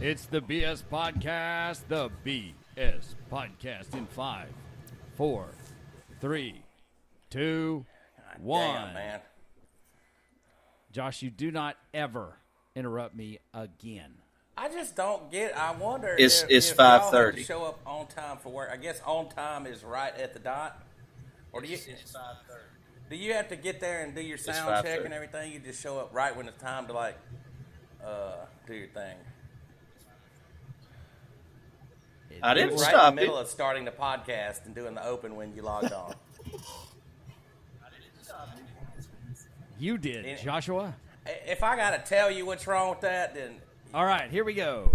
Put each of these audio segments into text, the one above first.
It's the BS Podcast, the BS Podcast in five, four, three, two, one. Damn, man. Josh, you do not ever interrupt me again. I just don't get. I wonder. It's- if, it's if y'all have to 5:30. Show up on time for work. I guess on time is right at the dot. Or do you? Do you have to get there and do your sound check and everything? You just show up right when it's time to like uh, do your thing. I didn't right in stop the middle it. of starting the podcast and doing the open when you logged on. You did, Any- Joshua. if I got to tell you what's wrong with that, then All right, here we go.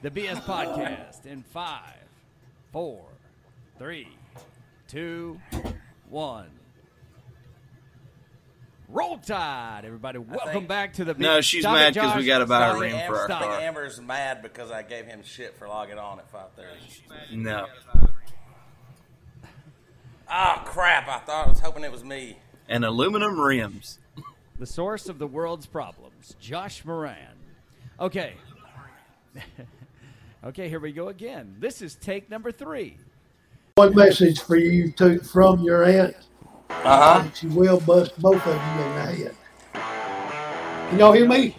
The BS Podcast in five, four, three, two, one. Roll Tide, everybody. Welcome think- back to the. No, she's Stop it, mad 'cause we gotta buy a it. rim for our I think. Amber's mad because I gave him shit for logging on at 5:30. No. Ah, crap! I thought I was hoping it was me. And aluminum rims. The source of the world's problems, Josh Moran. Okay. okay, here we go again. This is take number three. One message for you to from your aunt. Uh huh. She will bust both of you in the head. Can y'all hear me?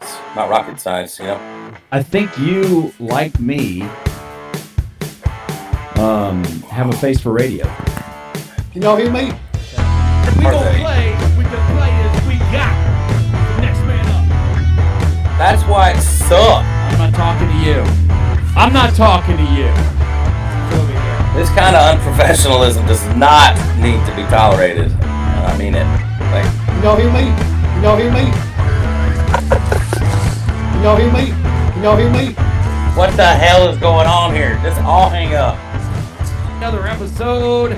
It's Not rocket science, you know. I think you, like me, um, have a face for radio. Can y'all hear me? We Are gonna play with the players we got. Next man up. That's why it sucks. I'm not talking to you. I'm not talking to you. This kind of unprofessionalism does not need to be tolerated. I mean it. Like, Can y'all hear me? Can y'all hear me? Can y'all hear me? Can y'all hear me? what the hell is going on here? Just all hang up. Another episode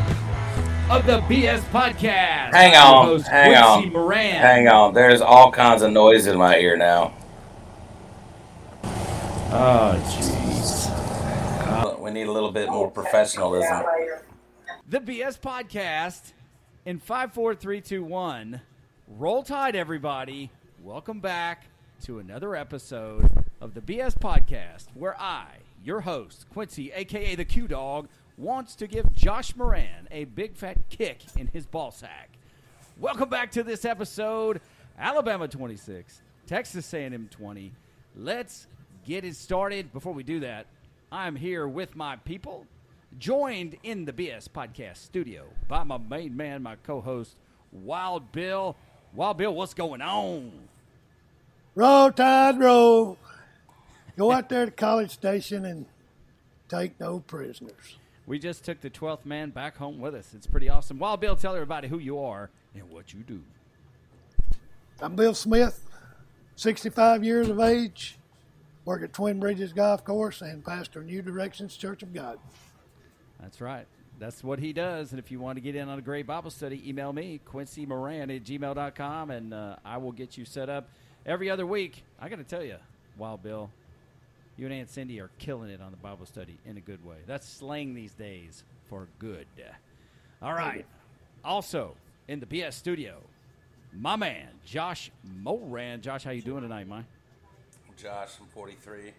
of the BS Podcast. Hang on, host, hang Quincy on, Moran. Hang on. There's all kinds of noise in my ear now. Oh, jeez. We need a little bit more professionalism. The BS Podcast in five, four, three, two, one. Roll Tide, everybody. Welcome back to another episode of the BS Podcast, where I, your host, Quincy, aka the Q Dog, wants to give Josh Moran a big fat kick in his ball sack. Welcome back to this episode. Alabama 26, Texas A&M 20. Let's get it started. Before we do that, I'm here with my people, joined in the BS Podcast studio by my main man, my co-host, Wild Bill. Wild Bill, what's going on? Roll tide roll. Go out there to College Station and take no prisoners. We just took the 12th man back home with us. It's pretty awesome. Wild Bill, tell everybody who you are and what you do. I'm Bill Smith, 65 years of age, work at Twin Bridges Golf Course and pastor New Directions Church of God. That's right. That's what he does. And if you want to get in on a great Bible study, email me, Quincy Moran at gmail.com, and uh, I will get you set up every other week. I got to tell you, Wild Bill, you and Aunt Cindy are killing it on the Bible study in a good way. That's slang these days for good. All right. Also, in the BS studio, my man, Josh Moran. Josh, how you doing tonight, man? Josh, I'm 43.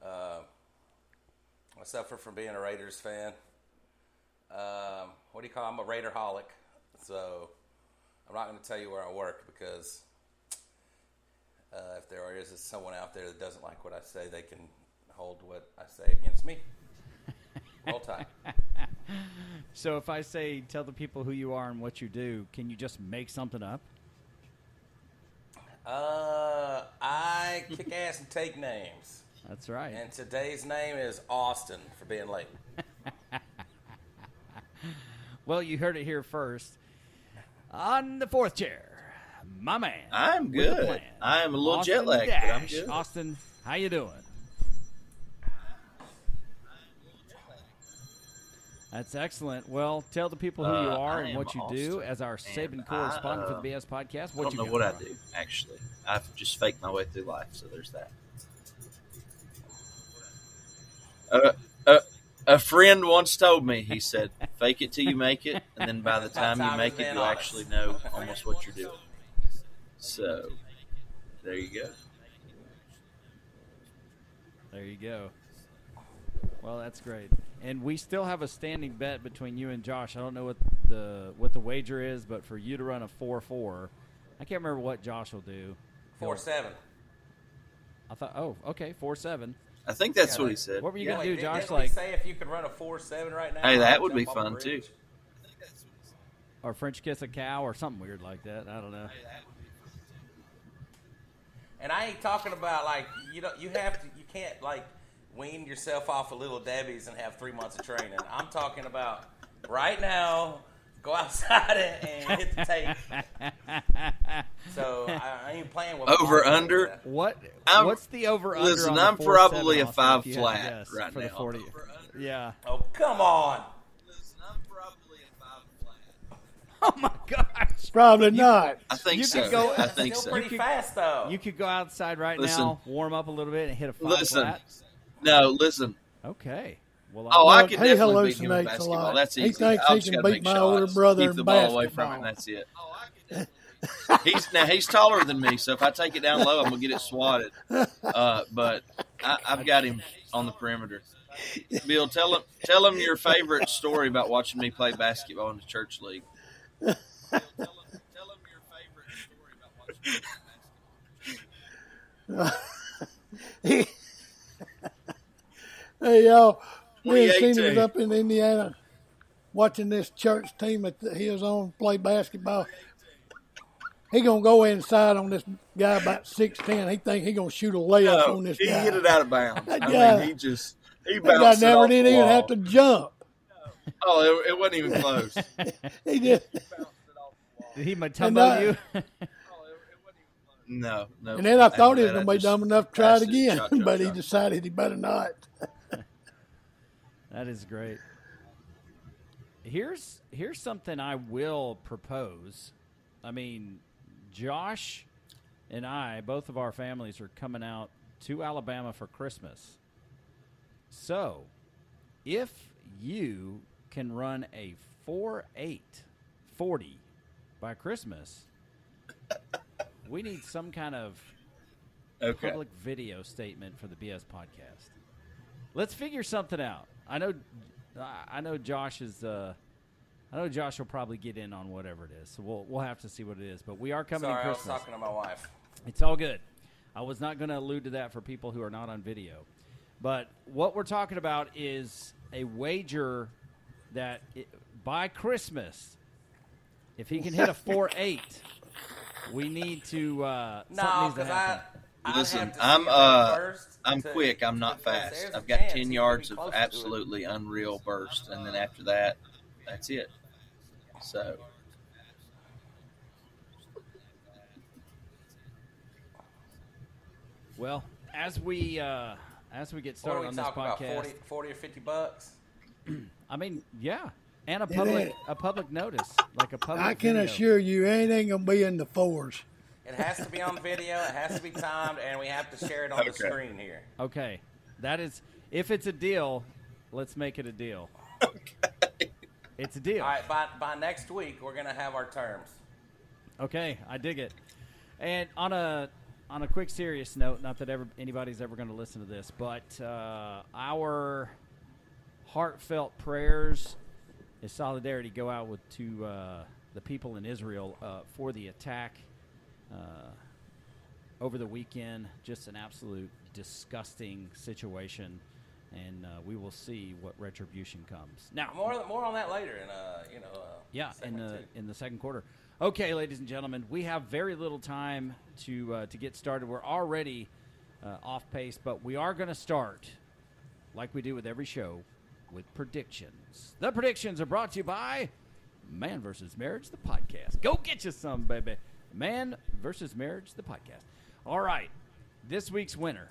Uh, I suffer from being a Raiders fan. Um, what do you call? I'm a Raider holic, so I'm not going to tell you where I work because uh, if there is someone out there that doesn't like what I say, they can hold what I say against me. Roll Tide. So if I say tell the people who you are and what you do, can you just make something up? Uh, I kick ass and take names. That's right. And today's name is Austin for being late. Well, you heard it here first. On the fourth chair, my man. I'm good. I am a little Austin jet lagged, but I'm good. Austin, how you doing? That's excellent. Well, tell the people who you Uh, are I and what you do as our Saban I, correspondent uh, for the BS podcast. I What don't you know what I do, actually. I've just faked my way through life, so there's that. Uh, uh, a friend once told me, he said, fake it till you make it, and then by the time you make it, you'll actually know almost what you're doing. So, there you go. There you go. Well, that's great. And we still have a standing bet between you and Josh. I don't know what the what the wager is, but for you to run a four four, I can't remember what Josh will do. Four He'll- seven. I thought, oh, okay, four seven. I think that's Yeah, what like- he said. What were you Yeah, gonna do, Josh? didn't Like, say if you could run a four seven right now. Hey, that I'd be fun, too. bridge. or French kiss a cow or something weird like that. I don't know. And I ain't talking about like you don't. You have to. You can't like wean yourself off of little Debbie's and have three months of training. I'm talking about right now. Go outside and, and hit the tape. So I, I ain't playing with Over, my- under? What? I'm- what's the over under? listen, on I'm 4-7, probably a five if you had to flat guess, right for the now. 40. Yeah. Oh come on! Oh my gosh. Probably not. I think You so. could go- I think Still so. pretty fast though. You could go outside right Listen. now, warm up a little bit, and hit a five Listen. flat. No, listen. Okay. Well, Oh, I can could he definitely beat him in basketball. That's He easy. thinks I he can beat my older brother keep in the ball away from basketball. him. That's it. he's now he's taller than me, so if I take it down low, I'm gonna get it swatted. Uh, but I, I've got him on the perimeter. Bill, tell him tell him your favorite story about watching me play basketball in the church league. He- hey y'all, me and Cena 2018. was up in Indiana watching this church team that he was on play basketball. He gonna go inside on this guy about six ten. He think he gonna shoot a layup No, on this he guy. hit it out of bounds. I Yeah. mean, he just he that guy bounced it never off did the even wall. have to jump. Oh, it, it wasn't even close. He just did he And Mutombo I- you? Oh, no, no. and then I thought he was gonna be dumb enough to try it again, shot, shot, but he decided he better not. That is great. Here's here's something I will propose. I mean, Josh and I, both of our families are coming out to Alabama for Christmas. So, if you can run a 4 8 40 by Christmas, we need some kind of Okay. public video statement for the BS podcast. Let's figure something out. I know, I- know Josh is. Uh, I know Josh will probably get in on whatever it is, so we'll we'll have to see what it is. But we are coming Sorry, in I was Christmas. talking to my wife. It's all good. I was not going to allude to that for people who are not on video. But what we're talking about is a wager that i by Christmas, if he can hit a 4 8, we need to. Uh, something No, needs to because I. happen. I'd Listen, have to see I'm uh, I'm to- quick. I'm not fast. there's a I've got ten yards of close to it. absolutely unreal burst, and then after that, that's it. So Well, as we uh, as we get What are started we on this talking about? podcast, 40, 40 or fifty bucks? I mean, yeah, and a public a public notice, like a public. I can video. assure you, it ain't gonna be in the fours. It has to be on video. It has to be timed, and we have to share it on the screen here. Okay, that is if it's a deal, let's make it a deal. Okay. It's a deal. All right, by by next week we're gonna have our terms. Okay, I dig it. And on a on a quick serious note, not that ever anybody's ever going to listen to this, but uh, our heartfelt prayers and solidarity go out with to uh, the people in Israel uh, for the attack uh, over the weekend. Just an absolute disgusting situation, and uh, we will see what retribution comes. Now, More more on that later, in uh, you know. Uh, yeah, in the two. in the second quarter. Okay, ladies and gentlemen, we have very little time to uh, to get started. We're already uh, off pace, but we are going to start like we do with every show with predictions. The predictions are brought to you by Man versus Marriage, the podcast. Go get you some, baby. Man versus Marriage, the podcast. All right, this week's winner.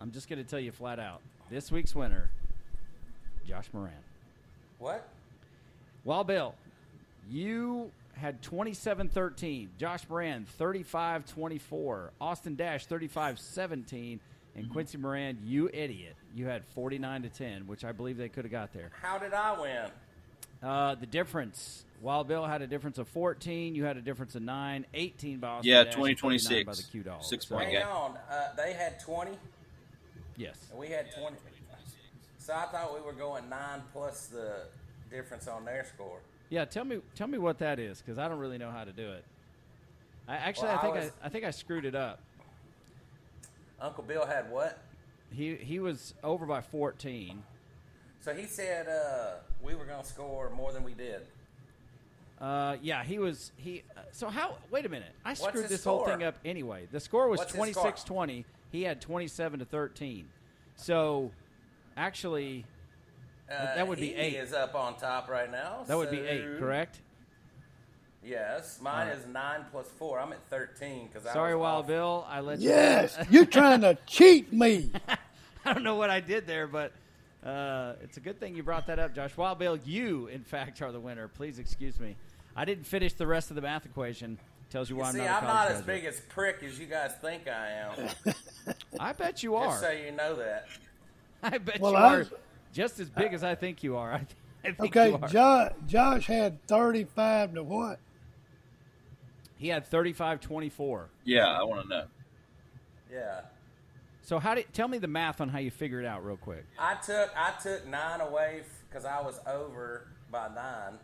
I'm just going to tell you flat out. This week's winner, Josh Moran. What? Well, Bill, you had 27 13. Josh Moran, 35 24. Austin Dash, 35 17. And Quincy Moran, you idiot, you had 49 to 10, which I believe they could have got there. How did I win? Uh, the difference Wild Bill had a difference of 14. You had a difference of 9. 18 by Austin Yeah, Dash, 20, 39 by the Q Dog. Six So- point Hang game. on. Uh, they had twenty. Yes. And we had 20. So I thought we were going nine plus the difference on their score. Yeah, tell me tell me what that is because I don't really know how to do it. I actually Well, I I think I, was- I think I screwed it up. Uncle Bill had what? He he was over by 14. So he said uh, we were going to score more than we did. Uh, yeah, he was he. Uh, so how? Wait a minute. I screwed his this whole thing up anyway. The score was What's 26-20. He had 27 to 13. So actually, Uh, That would be he eight. is up on top right now. that would be eight, correct? Yes. Mine Alright. is nine plus four. I'm at 13 because I Sorry, was Wild off. Bill. I let you. Yes, you're trying to cheat me. I don't know what I did there, but uh, it's a good thing you brought that up, Josh. Wild Bill, you in fact are the winner. Please excuse me. I didn't finish the rest of the math equation. Tells you why See, I'm not. I'm not as big as prick as you guys think I am. I bet you are. Just so you know that. I bet Well, you I- are just as big as I think you are. I, th- I think Okay, you are. Josh, Josh had 35 to what? He had 35-24. Yeah, I want to know. Yeah. So how did tell me the math on how you figure it out real quick? I took I took nine away because I was over by nine.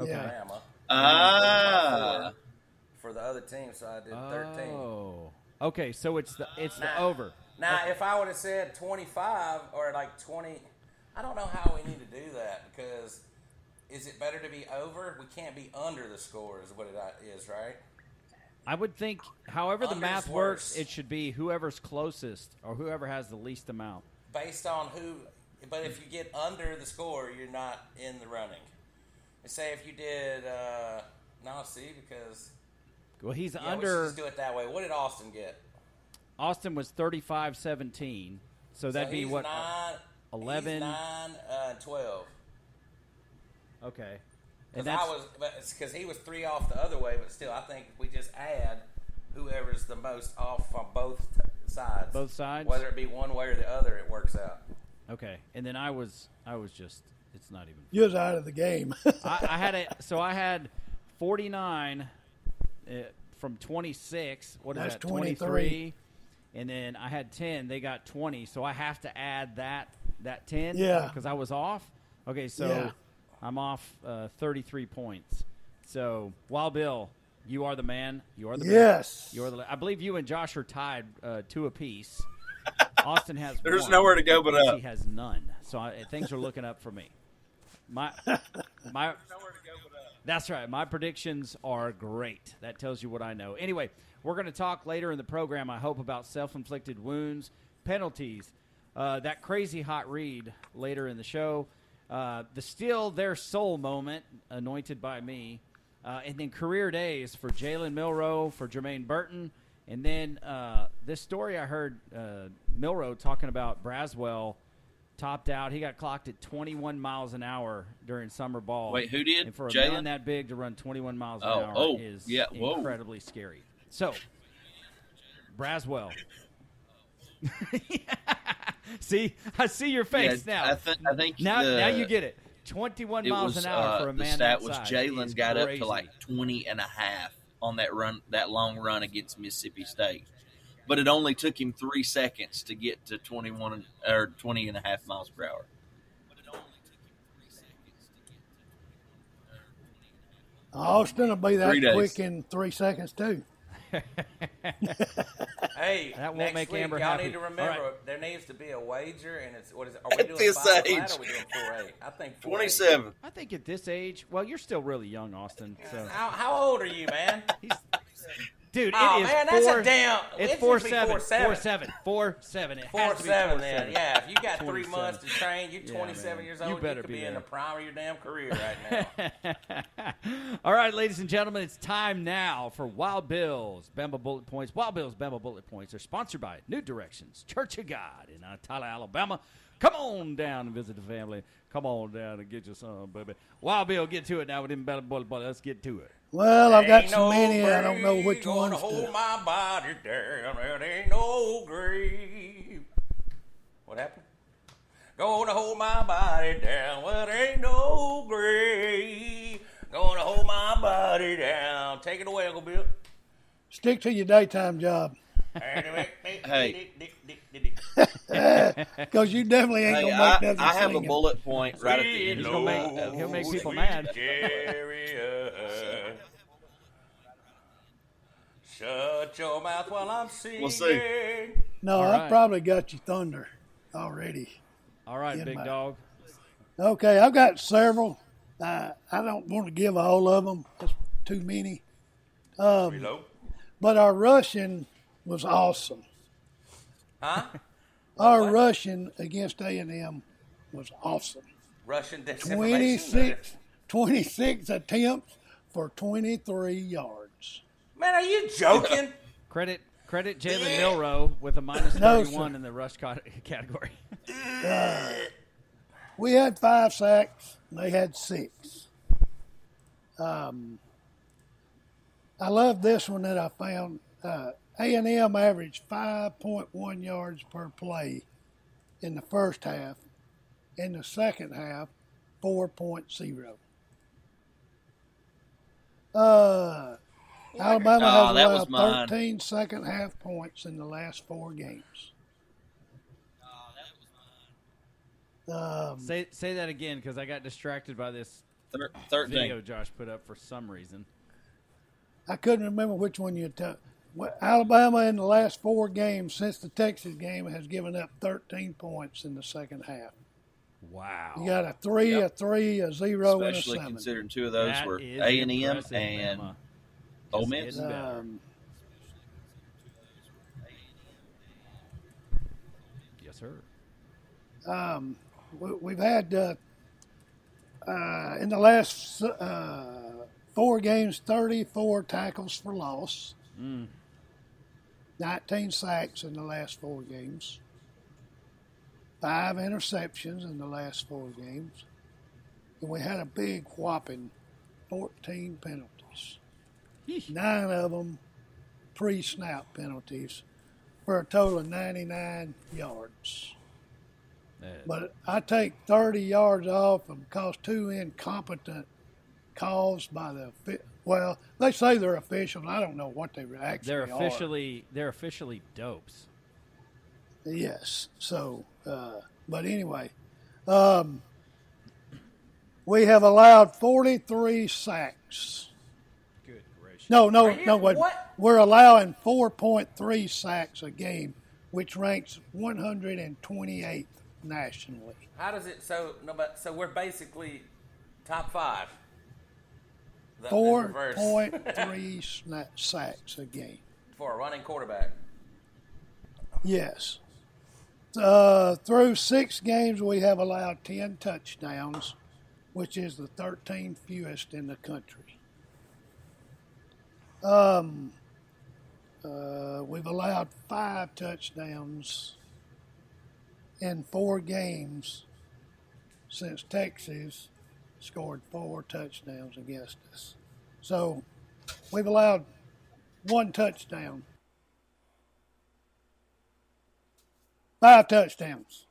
Okay. Yeah. Alabama. Ah, For the other team, so I did 13. Oh. Okay, so it's the it's the over. Now, if I would have said 25 or like 20, I don't know how we need to do that because is it better to be over? We can't be under the score, is what it is, right? I would think, however the Under's math works, worse. it should be whoever's closest or whoever has the least amount. Based on who, but if you get under the score, you're not in the running. Say if you did, uh, no, see, because Well, he's yeah, we under. just do it that way. What did Austin get? Austin was 35-17, so that'd so be what? Nine, 11? He's nine uh, 12. Okay. And I that's was, because he was three off the other way, but still, I think if we just add whoever's the most off on both t- sides, Both sides? whether it be one way or the other, it works out. okay. And then I was I was just it's not even. You was out of the game. I, I had it. so I had 49 uh, from 26. What is That's that? 23. And then I had 10. They got 20. So I have to add that that 10. Yeah. Because I was off. Okay, so Yeah. I'm off uh, 33 points. So Wild Bill, you are the man. You are the man. yes. You are the. I believe you and Josh are tied uh, two apiece. Austin has. There's one. nowhere to go but Casey up. has none. So I, things are looking up for me. My my. That's right. My predictions are great. That tells you what I know. Anyway, we're going to talk later in the program. I hope about self-inflicted wounds, penalties, uh, that crazy hot read later in the show, uh, the steal their soul moment, anointed by me, uh, and then career days for Jalen Milrow, for Jermaine Burton, and then uh, this story I heard uh, Milrow talking about Braswell topped out. He got clocked at 21 miles an hour during summer ball. Wait, who did? And for a Jalen? man that big to run 21 miles an Oh, hour oh, is yeah, whoa. incredibly scary. So, Braswell. see, I see your face yeah, now. I, th- I think now, the- now you get it. 21 It miles was an hour uh, for a man that was Jalen got up to like 20 and a half on that run, that long run against Mississippi State. But it only took him three seconds to get to 21 or 20 and a half miles per oh, hour. Austin will be that Three quick in three seconds too. Hey, That won't next make week, Amber y'all happy. need to remember right. there needs to be a wager, and it's what is it? Are we At doing this five flat age. or are we doing four eight? I think four eight. 27. I think at this age, well, you're still really young, Austin. So, How, how old are you, man? he's, dude, Oh, it is man, that's four, a damn- It's it four should be seven, four seven. four seven, four seven. It Four has to be seven, four then. seven. Yeah, if you got three months to train, you're 27 man. years old. You, better could be be, in the prime of your damn career right now. All right, ladies and gentlemen, it's time now for Wild Bills Bama Bullet Points. Wild Bills Bama Bullet Points are sponsored by New Directions Church of God in Attalla, Alabama. Come on down and visit the family. Come on down and get your son, baby. Wild Bill, get to it now with them Bama Bullet Points. Let's get to it. Well, I've got Ain't so no many, I don't know which gonna hold my body down. There ain't no grave. What happened? Gonna hold my body down. Well, there ain't no grave. Gonna hold my body down. Take it away, Uncle Bill. Stick to your daytime job. Hey. because you definitely ain't Hey, gonna make I, nothing. I have a bullet point right at the end. He's of gonna make- of- he'll make people Sweet mad. Shut your mouth while I'm singing. We'll see. No, All I right. probably got you thunder already. All right, big my- dog. Okay, I've got several. Uh, I don't want to give all of them. It's too many. Reload. But our Russian was awesome. Huh? Our What? rushing against A and M was awesome. Russian disinformation. 26, 26 attempts for 23 yards. Man, are you joking? Credit credit Jalen Milrow with a minus No, 31 sir. in the rush ca- category. We had five sacks. They had six. Um, I love this one that I found. Uh, A&M averaged 5.1 yards per play in the first half. In the second half, 4.0. Uh, Alabama Oh, has that allowed 13 second half points in the last four games. Um, say say that again because I got distracted by this Thir- Thirteen. video Josh put up for some reason. I couldn't remember which one you took. Well, Alabama in the last four games since the Texas game has given up 13 points in the second half. Wow. You got a three, a three, a zero, Especially and a seven. considering two of those That were A and M and Ole Miss. Um, yes, sir. um, we, we've had uh, uh, in the last uh, four games 34 tackles for loss, 19 sacks in the last four games, five interceptions in the last four games, and we had a big whopping 14 penalties. Nine of them pre-snap penalties for a total of 99 yards. But I take 30 yards off them because two incompetent calls by the well, they say they're official, and I don't know what they actually they're are. officially they're officially dopes. Yes. So, uh, but anyway, um, we have allowed 43 sacks. Good gracious. No, no, Are no. Wait. what? We're allowing 4.3 sacks a game, which ranks 128th nationally. How does it? So no, but so we're basically top five. In reverse. 4.3 sna- sacks a game. for a running quarterback. Yes. Uh, through six games, we have allowed 10 touchdowns, which is the 13th fewest in the country. Um, uh, we've allowed five touchdowns in four games since Texas scored four touchdowns against us. So we've allowed one touchdown Five touchdowns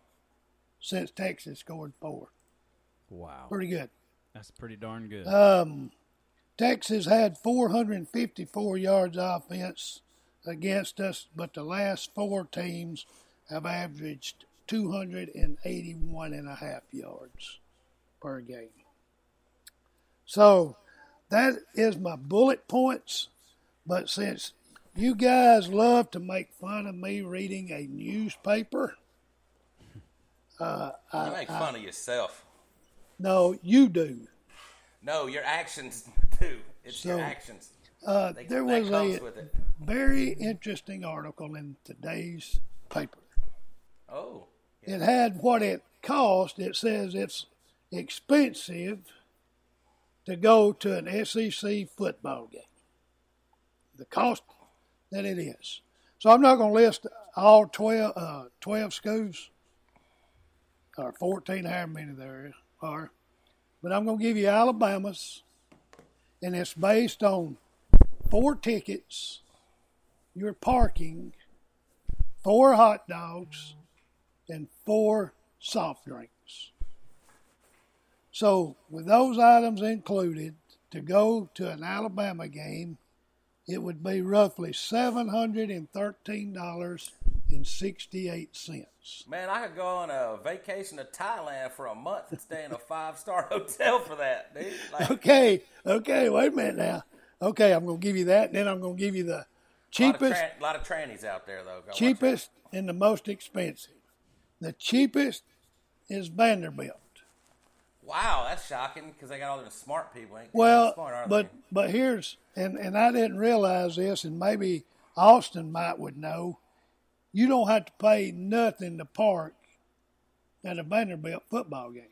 since Texas scored four. Wow. Pretty good. That's pretty darn good. Um, Texas had 454 yards offense against us, but the last four teams have averaged 281 and a half yards per game. So that is my bullet points. But since you guys love to make fun of me reading a newspaper, you make fun of yourself. no, you do. No, your actions do. It's So, your actions. Uh, They, there was a very interesting article in today's paper. Oh, It had what it cost. It says it's expensive to go to an SEC football game. The cost that it is. So I'm not going to list all 12, uh, 12 schools or 14, however many there are, but I'm going to give you Alabama's, and it's based on four tickets, your parking, four hot dogs, and four soft drinks. So, with those items included, to go to an Alabama game, it would be roughly $713.68. Man, I could go on a vacation to Thailand for a month and stay in a five star hotel for that, dude. Like, Okay, okay, wait a minute now. Okay, I'm going to give you that, and then I'm going to give you the a lot, of cheapest, tra- lot of trannies out there, though. Go cheapest, and the most expensive. The cheapest is Vanderbilt. Wow, that's shocking because they got all them smart people. Ain't? Well, smart, but they? but here's and and I didn't realize this, and maybe Austin might would know. You don't have to pay nothing to park at a Vanderbilt football game.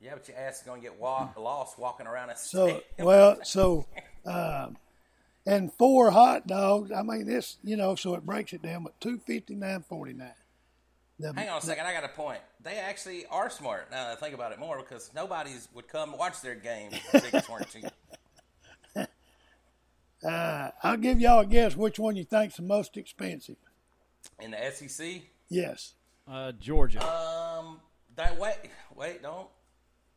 Yeah, but your ass is going to get walk, lost walking around a So well, so um, and four hot dogs. I mean, this you know, so it breaks it down, but two fifty nine forty nine. Hang on a second, I got a point. They actually are smart now that I think about it more because nobody's would come watch their game if tickets weren't cheap. Uh, I'll give y'all a guess which one you think's the most expensive. In the SEC, Yes, Uh, Georgia. um, that wait, wait, don't.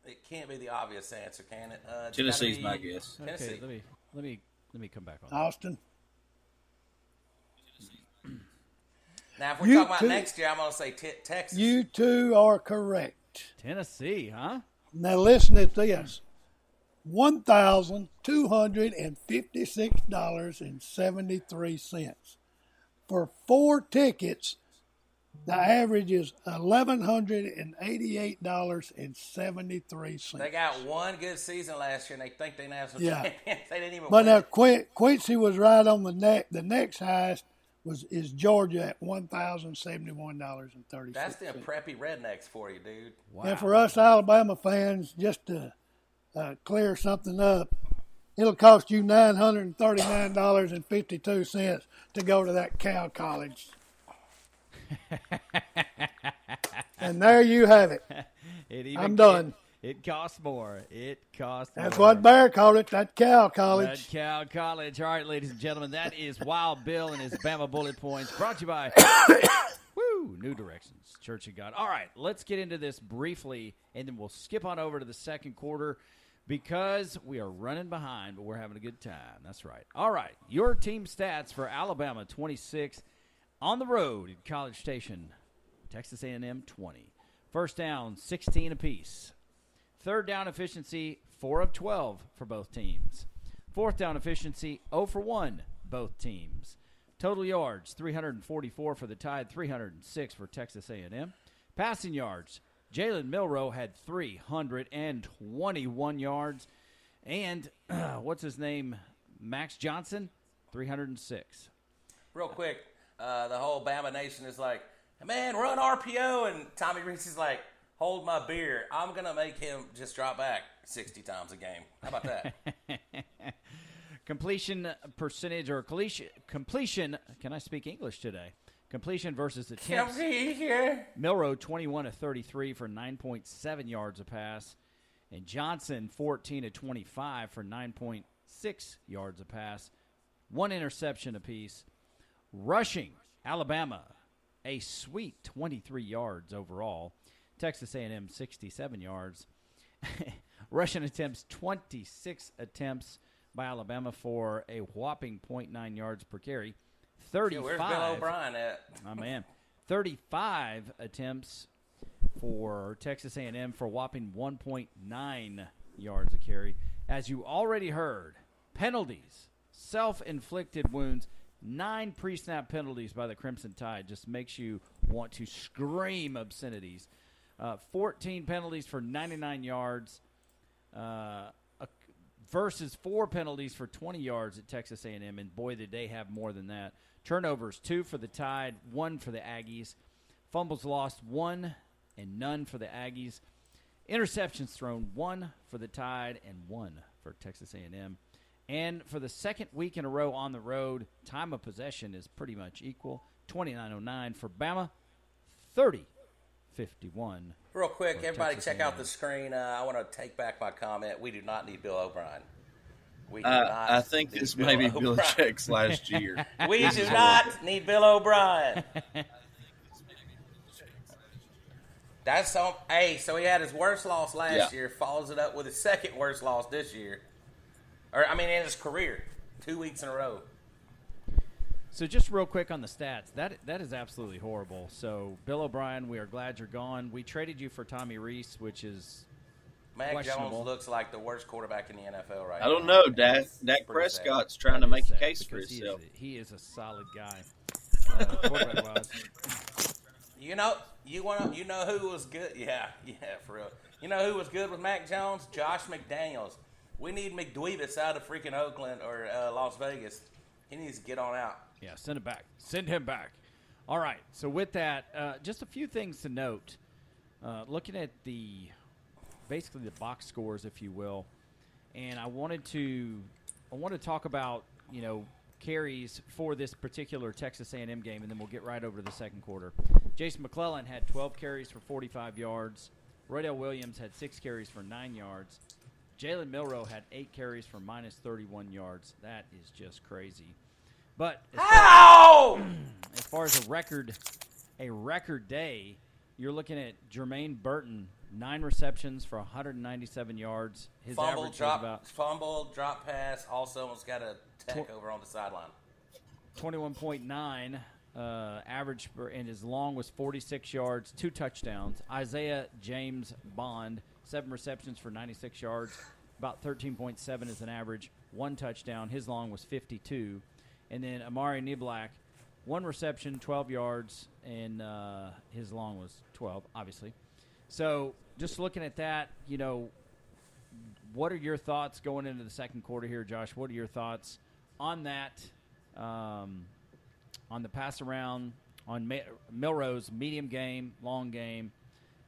It can't be the obvious answer, can it? Uh, Tennessee's be my guess. Tennessee. okay, let me let me let me come back on. that. Austin. Now, if we're You talking about too- next year, I'm going to say te- Texas. You two are correct. Tennessee, huh? Now listen to this. One thousand two hundred and fifty-six dollars and seventy-three cents for four tickets. The average is eleven hundred and eighty-eight dollars and seventy-three they got one good season last year, and they think they national Yeah. champions. They didn't even But win. now Quincy was right on the neck. The next highest was is Georgia at one thousand seventy-one dollars and thirty. That's thirty-six them cents. preppy rednecks for you, dude. Wow. And for us Alabama fans, just to uh, clear something up, it'll cost you nine hundred and thirty-nine dollars and fifty-two cents to go to that cow college. and there you have it. It even, I'm done. It, costs more. It costs. That's more. what Bear called it. That cow college. That Cow College. All right, ladies and gentlemen, that is Wild Bill and his Bama Bullet Points brought to you by Woo, New Directions, Church of God. All right, let's get into this briefly, and then we'll skip on over to the second quarter because we are running behind, but we're having a good time. That's right. All right, your team stats for Alabama 26 on the road in College Station, Texas A&M 20. First down, 16 apiece. Third down efficiency, 4 of 12 for both teams. Fourth down efficiency, 0 for 1, both teams. Total yards, 344 for the Tide, 306 for Texas A&M. Passing yards, Jalen Milrow had 321 yards. And what's his name? Max Johnson, 306. Real quick, uh, the whole Bama Nation is like, man, run RPO. And Tommy Rees is like, hold my beer. I'm going to make him just drop back 60 times a game. How about that? completion percentage or completion, completion can I speak English today? Completion versus attempts. Milrow 21 to 33 for 9.7 yards a pass, and Johnson 14 to 25 for 9.6 yards a pass, one interception apiece. Rushing Alabama a sweet 23 yards overall. Texas A&M 67 yards. Russian attempts 26 attempts by Alabama for a whopping 0.9 yards per carry. 35 Where's Bill O'Brien at? my man. 35 attempts for Texas A&M for a whopping 1.9 yards a carry. As you already heard, penalties, self-inflicted wounds, nine pre-snap penalties by the Crimson Tide just makes you want to scream obscenities. Uh, 14 penalties for 99 yards. Uh, a- versus four penalties for 20 yards at Texas A&M, and boy, did they have more than that. Turnovers two for the Tide, one for the Aggies. Fumbles lost one, and none for the Aggies. Interceptions thrown one for the Tide and one for Texas A&M. And for the second week in a row on the road, time of possession is pretty much equal. 29.09 for Bama, 30.51 Real quick, everybody Texas check out A&M. the screen. Uh, I want to take back my comment. We do not need Bill O'Brien. We do I, not I think need this Bill may be O'Brien. Belichick's last year. We do not need Bill O'Brien. That's on. Hey, so he had his worst loss last Yeah. year. Follows it up with his second worst loss this year, or I mean, in his career, two weeks in a row. So just real quick on the stats, that that is absolutely horrible. So Bill O'Brien, we are glad you're gone. We traded you for Tommy Rees, which is Mac Jones looks like the worst quarterback in the NFL right now. I don't now. know. Dak, Dak pretty sad. Prescott's trying to make a case for because he is himself. a- He is, a solid guy. Uh. You know, you want you know who was good? Yeah, yeah, for real. You know who was good with Mac Jones? Josh McDaniels. We need McDweebus out of freaking Oakland or uh, Las Vegas. He needs to get on out. Yeah, send him back. Send him back. All right. So with that, uh, just a few things to note. Uh, looking at the basically the box scores, if you will, and I wanted to I want to talk about you know carries for this particular Texas A&M game, and then we'll get right over to the second quarter. Jason McClellan had 12 carries for 45 yards. Roydell Williams had six carries for nine yards. Jalen Milrow had eight carries for minus 31 yards. That is just crazy. But as far, as far as a record, a record day, you're looking at Jermaine Burton, nine receptions for 197 yards. His Fumble, average drop, about fumble, drop pass. Also, almost got a tech Tw- over on the sideline. 21.9 uh, average, per, and his long was 46 yards, two touchdowns. Isaiah James Bond, seven receptions for 96 yards, about 13.7 as an average, one touchdown. His long was 52. And then Amari Niblack, one reception, 12 yards, and uh, his long was 12, obviously. So just looking at that, you know, what are your thoughts going into the second quarter here, Josh? What are your thoughts on that, um, on the pass around, on Ma- Milrow's medium game, long game,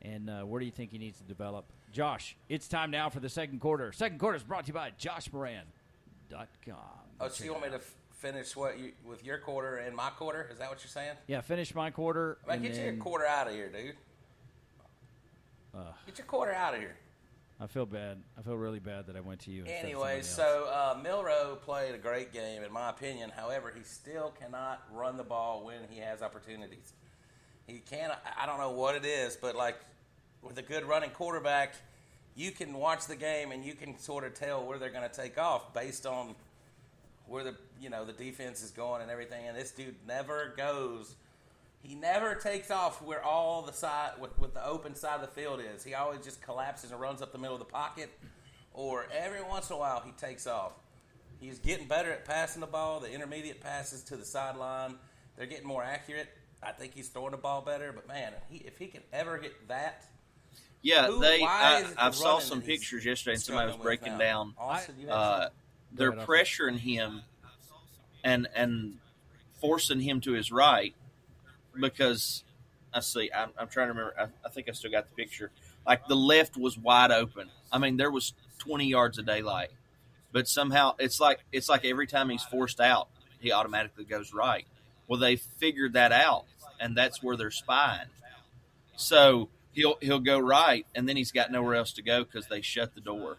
and uh, where do you think he needs to develop? Josh, it's time now for the second quarter. Second quarter is brought to you by JoshMoran.com. Oh, so you want me to f- finish what you with your quarter and my quarter? Is that what you're saying? Yeah, finish my quarter. Man, and get your then- quarter out of here, dude. get your quarter out of here. I feel bad. I feel really bad that I went to you. Anyway, so uh, Milrow played a great game, in my opinion. However, he still cannot run the ball when he has opportunities. He can't. I don't know what it is, but like with a good running quarterback, you can watch the game and you can sort of tell where they're going to take off based on where the you know the defense is going and everything. And this dude never goes. He never takes off where all the side with, with the open side of the field is. He always just collapses and runs up the middle of the pocket, or every once in a while he takes off. He's getting better at passing the ball. The intermediate passes to the sideline, they're getting more accurate. I think he's throwing the ball better. But man, he, if he can ever get that, Yeah, Who- they. I, is it the I saw some pictures yesterday, and somebody was breaking down. Austin, you Uh, they're ahead, pressuring him, and and forcing him to his right because I see. I'm, I'm trying to remember. I, I think I still got the picture. Like the left was wide open. I mean, there was 20 yards of daylight, but somehow it's like it's like every time he's forced out, he automatically goes right. Well, they figured that out, and that's where they're spying. So he'll he'll go right, and then he's got nowhere else to go because they shut the door.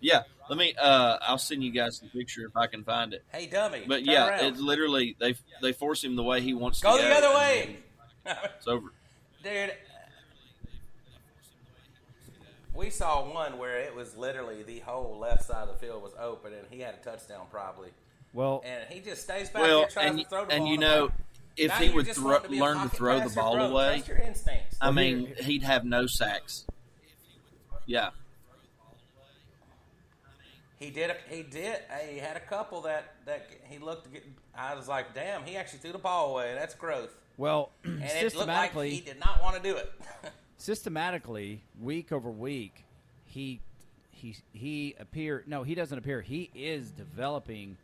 Yeah, let me. Uh, I'll send you guys the picture if I can find it. hey dummy, But turn yeah, around. it's literally they they force him the way he wants go to go. the other way, It's over. dude. We saw one where it was literally the whole left side of the field was open, and he had a touchdown probably, well, and he just stays back Well, there trying and to throw the and you know, back. if Now he would just thro- to learn to throw the ball bro. away, Trust your instincts. I mean, he'd have no sacks. Yeah, He did. A, he did. He had a couple that that he looked. I was like, damn, he actually threw the ball away. That's growth. well, And it looked like systematically, he did not want to do it. systematically, week over week, he he he appear. No, he doesn't appear. He is developing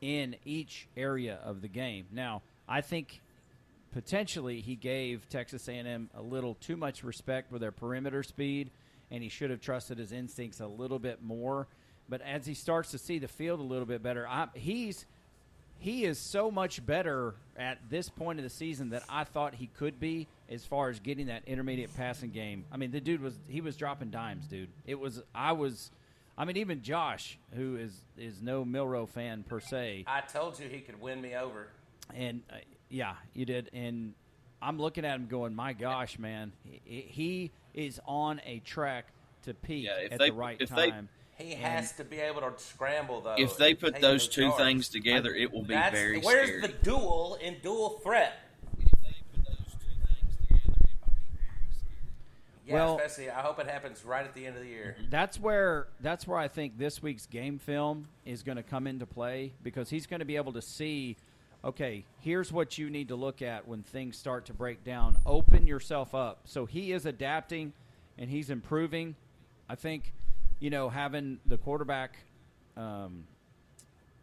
in each area of the game. Now, I think potentially he gave Texas A&M a little too much respect with their perimeter speed, and he should have trusted his instincts a little bit more. But as he starts to see the field a little bit better, I, he's he is so much better at this point of the season that I thought he could be as far as getting that intermediate passing game. I mean, the dude was he was dropping dimes, dude. It was I was I mean even Josh, who is is no Milrow fan per se, I told you he could win me over. and uh, yeah, you did. And I'm looking at him going, my gosh, man, he, he is on a track to peak yeah. At they the right if time. He has to be able to scramble though. If they put those two yards. things together, it will be That's, very where's scary. the dual in dual threat? Yeah, Well- especially I hope it happens right at the end of the year. That's where that's where I think this week's game film is going to come into play because he's going to be able to see okay, here's what you need to look at when things start to break down. Open yourself up. So he is adapting and he's improving. I think you know having the quarterback um,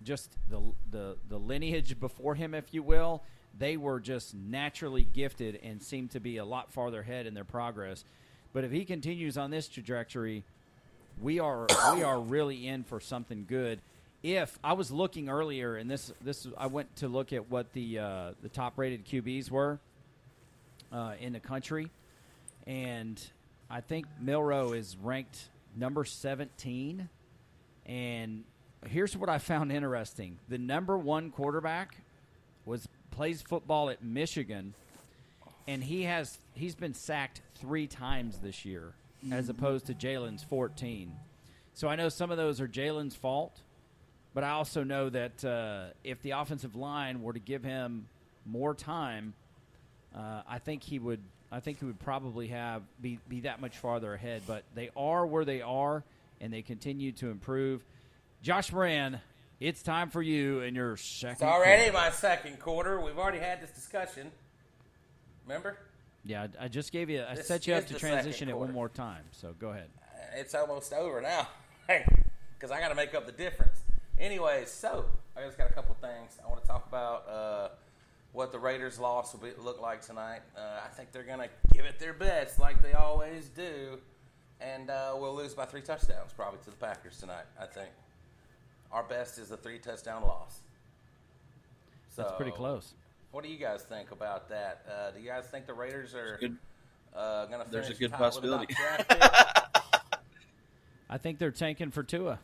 just the, the the lineage before him, if you will, they were just naturally gifted and seemed to be a lot farther ahead in their progress. But if he continues on this trajectory, we are we are really in for something good. If I was looking earlier, and this this I went to look at what the uh, the top rated QBs were uh, in the country, and I think Milroe is ranked number seventeen. And here's what I found interesting: the number one quarterback was plays football at Michigan, and he has he's been sacked three times this year, as opposed to Jalen's fourteen. So I know some of those are Jalen's fault, but I also know that uh, if the offensive line were to give him more time, uh, I think he would. I think he would probably have be be that much farther ahead. But they are where they are, and they continue to improve. Josh Moran, it's time for you and your second. It's already quarter. my second quarter. We've already had this discussion. Remember? Yeah, I I just gave you. I This set you up to transition it one more time. So go ahead. It's almost over now. Because I got to make up the difference. Anyways, so I just got a couple things. I want to talk about uh, what the Raiders' loss will be, look like tonight. Uh, I think they're going to give it their best, like they always do. And uh, we'll lose by three touchdowns, probably, to the Packers tonight, I think. Our best is a three touchdown loss. That's pretty close. What do you guys think about that? Uh, do you guys think the Raiders are uh, going to There's finish a good top with a possibility. I think they're tanking for Tua.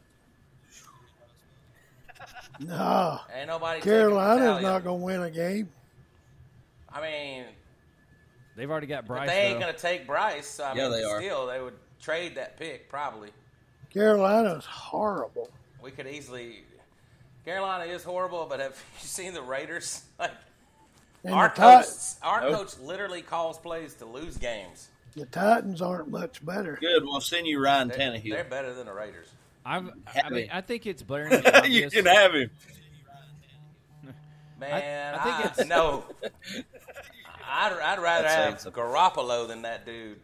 No, Ain't nobody Carolina's not going to win a game. I mean, They've already got Bryce. they ain't though. going to take Bryce. I Yeah, mean, they are. still, they would trade that pick probably. Carolina's horrible. We could easily. Carolina is horrible, but have you seen the Raiders? Like And our coach, our Nope. coach literally calls plays to lose games. the Titans aren't much better. Good. We'll send you Ryan They're, they're better than the Raiders. I've, I Have mean, him. I think it's blaring you obvious. can have him. Man, I I, think it's- no. I'd, I'd rather That's have saying. Garoppolo than that dude.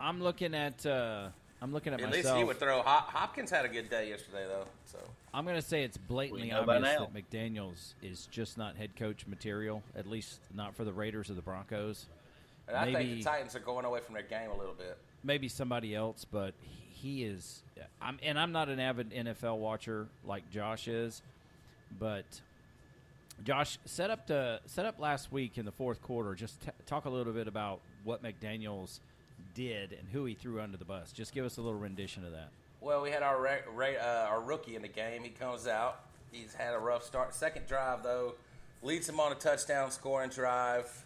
I'm looking at. Uh, I'm looking at At least he would throw. Hopkins had a good day yesterday, though. So I'm going to say it's blatantly We know by obvious that McDaniels is just not head coach material. At least not for the Raiders or the Broncos. and I think the Titans are going away from their game a little bit. maybe somebody else, but he is. I'm and I'm not an avid NFL watcher like Josh is, but Josh set up to set up last week in the fourth quarter. Just t- talk a little bit about what McDaniels did and who he threw under the bus. Just give us a little rendition of that. Well, we had our ra- ra- uh, our rookie in the game. He comes out. He's had a rough start. Second drive though, leads him on a touchdown scoring drive.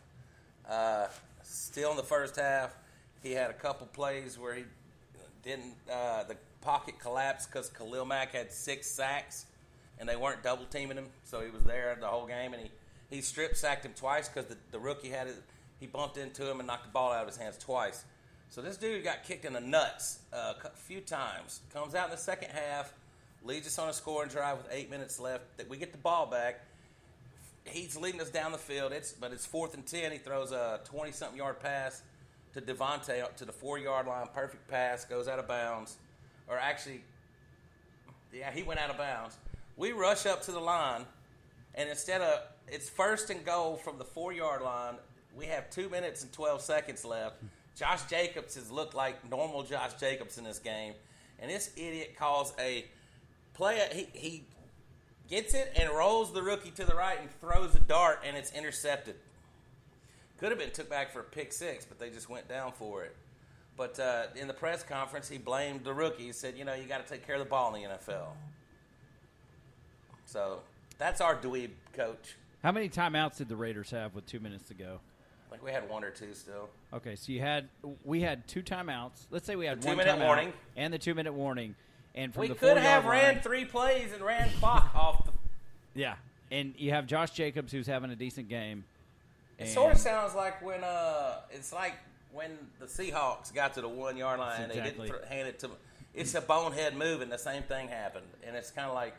Uh, still in the first half, he had a couple plays where he didn't. Uh, the pocket collapsed because Khalil Mack had six sacks, and they weren't double teaming him, so he was there the whole game. And he he strip sacked him twice because the, the rookie had it. He bumped into him and knocked the ball out of his hands twice. So this dude got kicked in the nuts uh, a few times. Comes out in the second half, leads us on a scoring drive with eight minutes left. That we get the ball back. He's leading us down the field. It's but it's fourth and ten. He throws a twenty-something yard pass to Davante up to the four-yard line. Perfect pass goes out of bounds, or actually, yeah, he went out of bounds. We rush up to the line, and instead of it's first and goal from the four-yard line, we have two minutes and twelve seconds left. Josh Jacobs has looked like normal Josh Jacobs in this game, and this idiot calls a play. He he gets it and rolls the rookie to the right and throws a dart, and it's intercepted. Could have been took back for a pick six, but they just went down for it. But uh, in the press conference, he blamed the rookie. He said, "You know, you got to take care of the ball in the NFL." So that's our dweeb coach. How many timeouts did the Raiders have with two minutes to go? Like we had one or two still. Okay, so you had we had two timeouts. Let's say we had The one two-minute timeout warning. and the two minute warning, And from We the could 40-yard have ran line- three plays and ran clock off. The, Yeah, and you have Josh Jacobs who's having a decent game. it sort of sounds like when uh, it's like when the Seahawks got to the one yard line and they didn't hand it to. It's a bonehead move, and the same thing happened, and it's kind of like.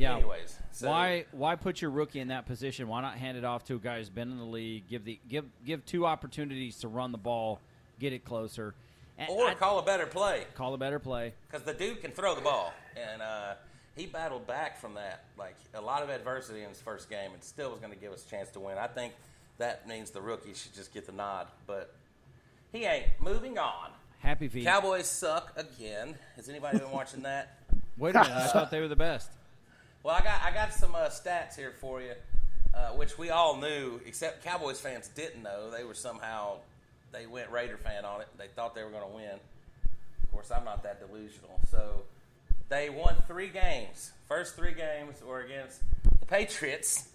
Yeah. Anyways, so why why put your rookie in that position? Why not hand it off to a guy who's been in the league? Give the give give two opportunities to run the ball, get it closer, and Or I- call a better play. call a better play. because the dude can throw the ball, and uh, he battled back from that, like a lot of adversity in his first game, and still was going to give us a chance to win. I think that means the rookie should just get the nod, but he ain't. Moving on. Happy feet. Cowboys suck again. Has anybody been watching that? Wait a minute, I thought they were the best. Well, I got I got some uh, stats here for you, uh, which we all knew, except Cowboys fans didn't know. They were somehow they went Raider fan on it. They thought they were going to win. Of course, I'm not that delusional. So they won three games. First three games were against the Patriots,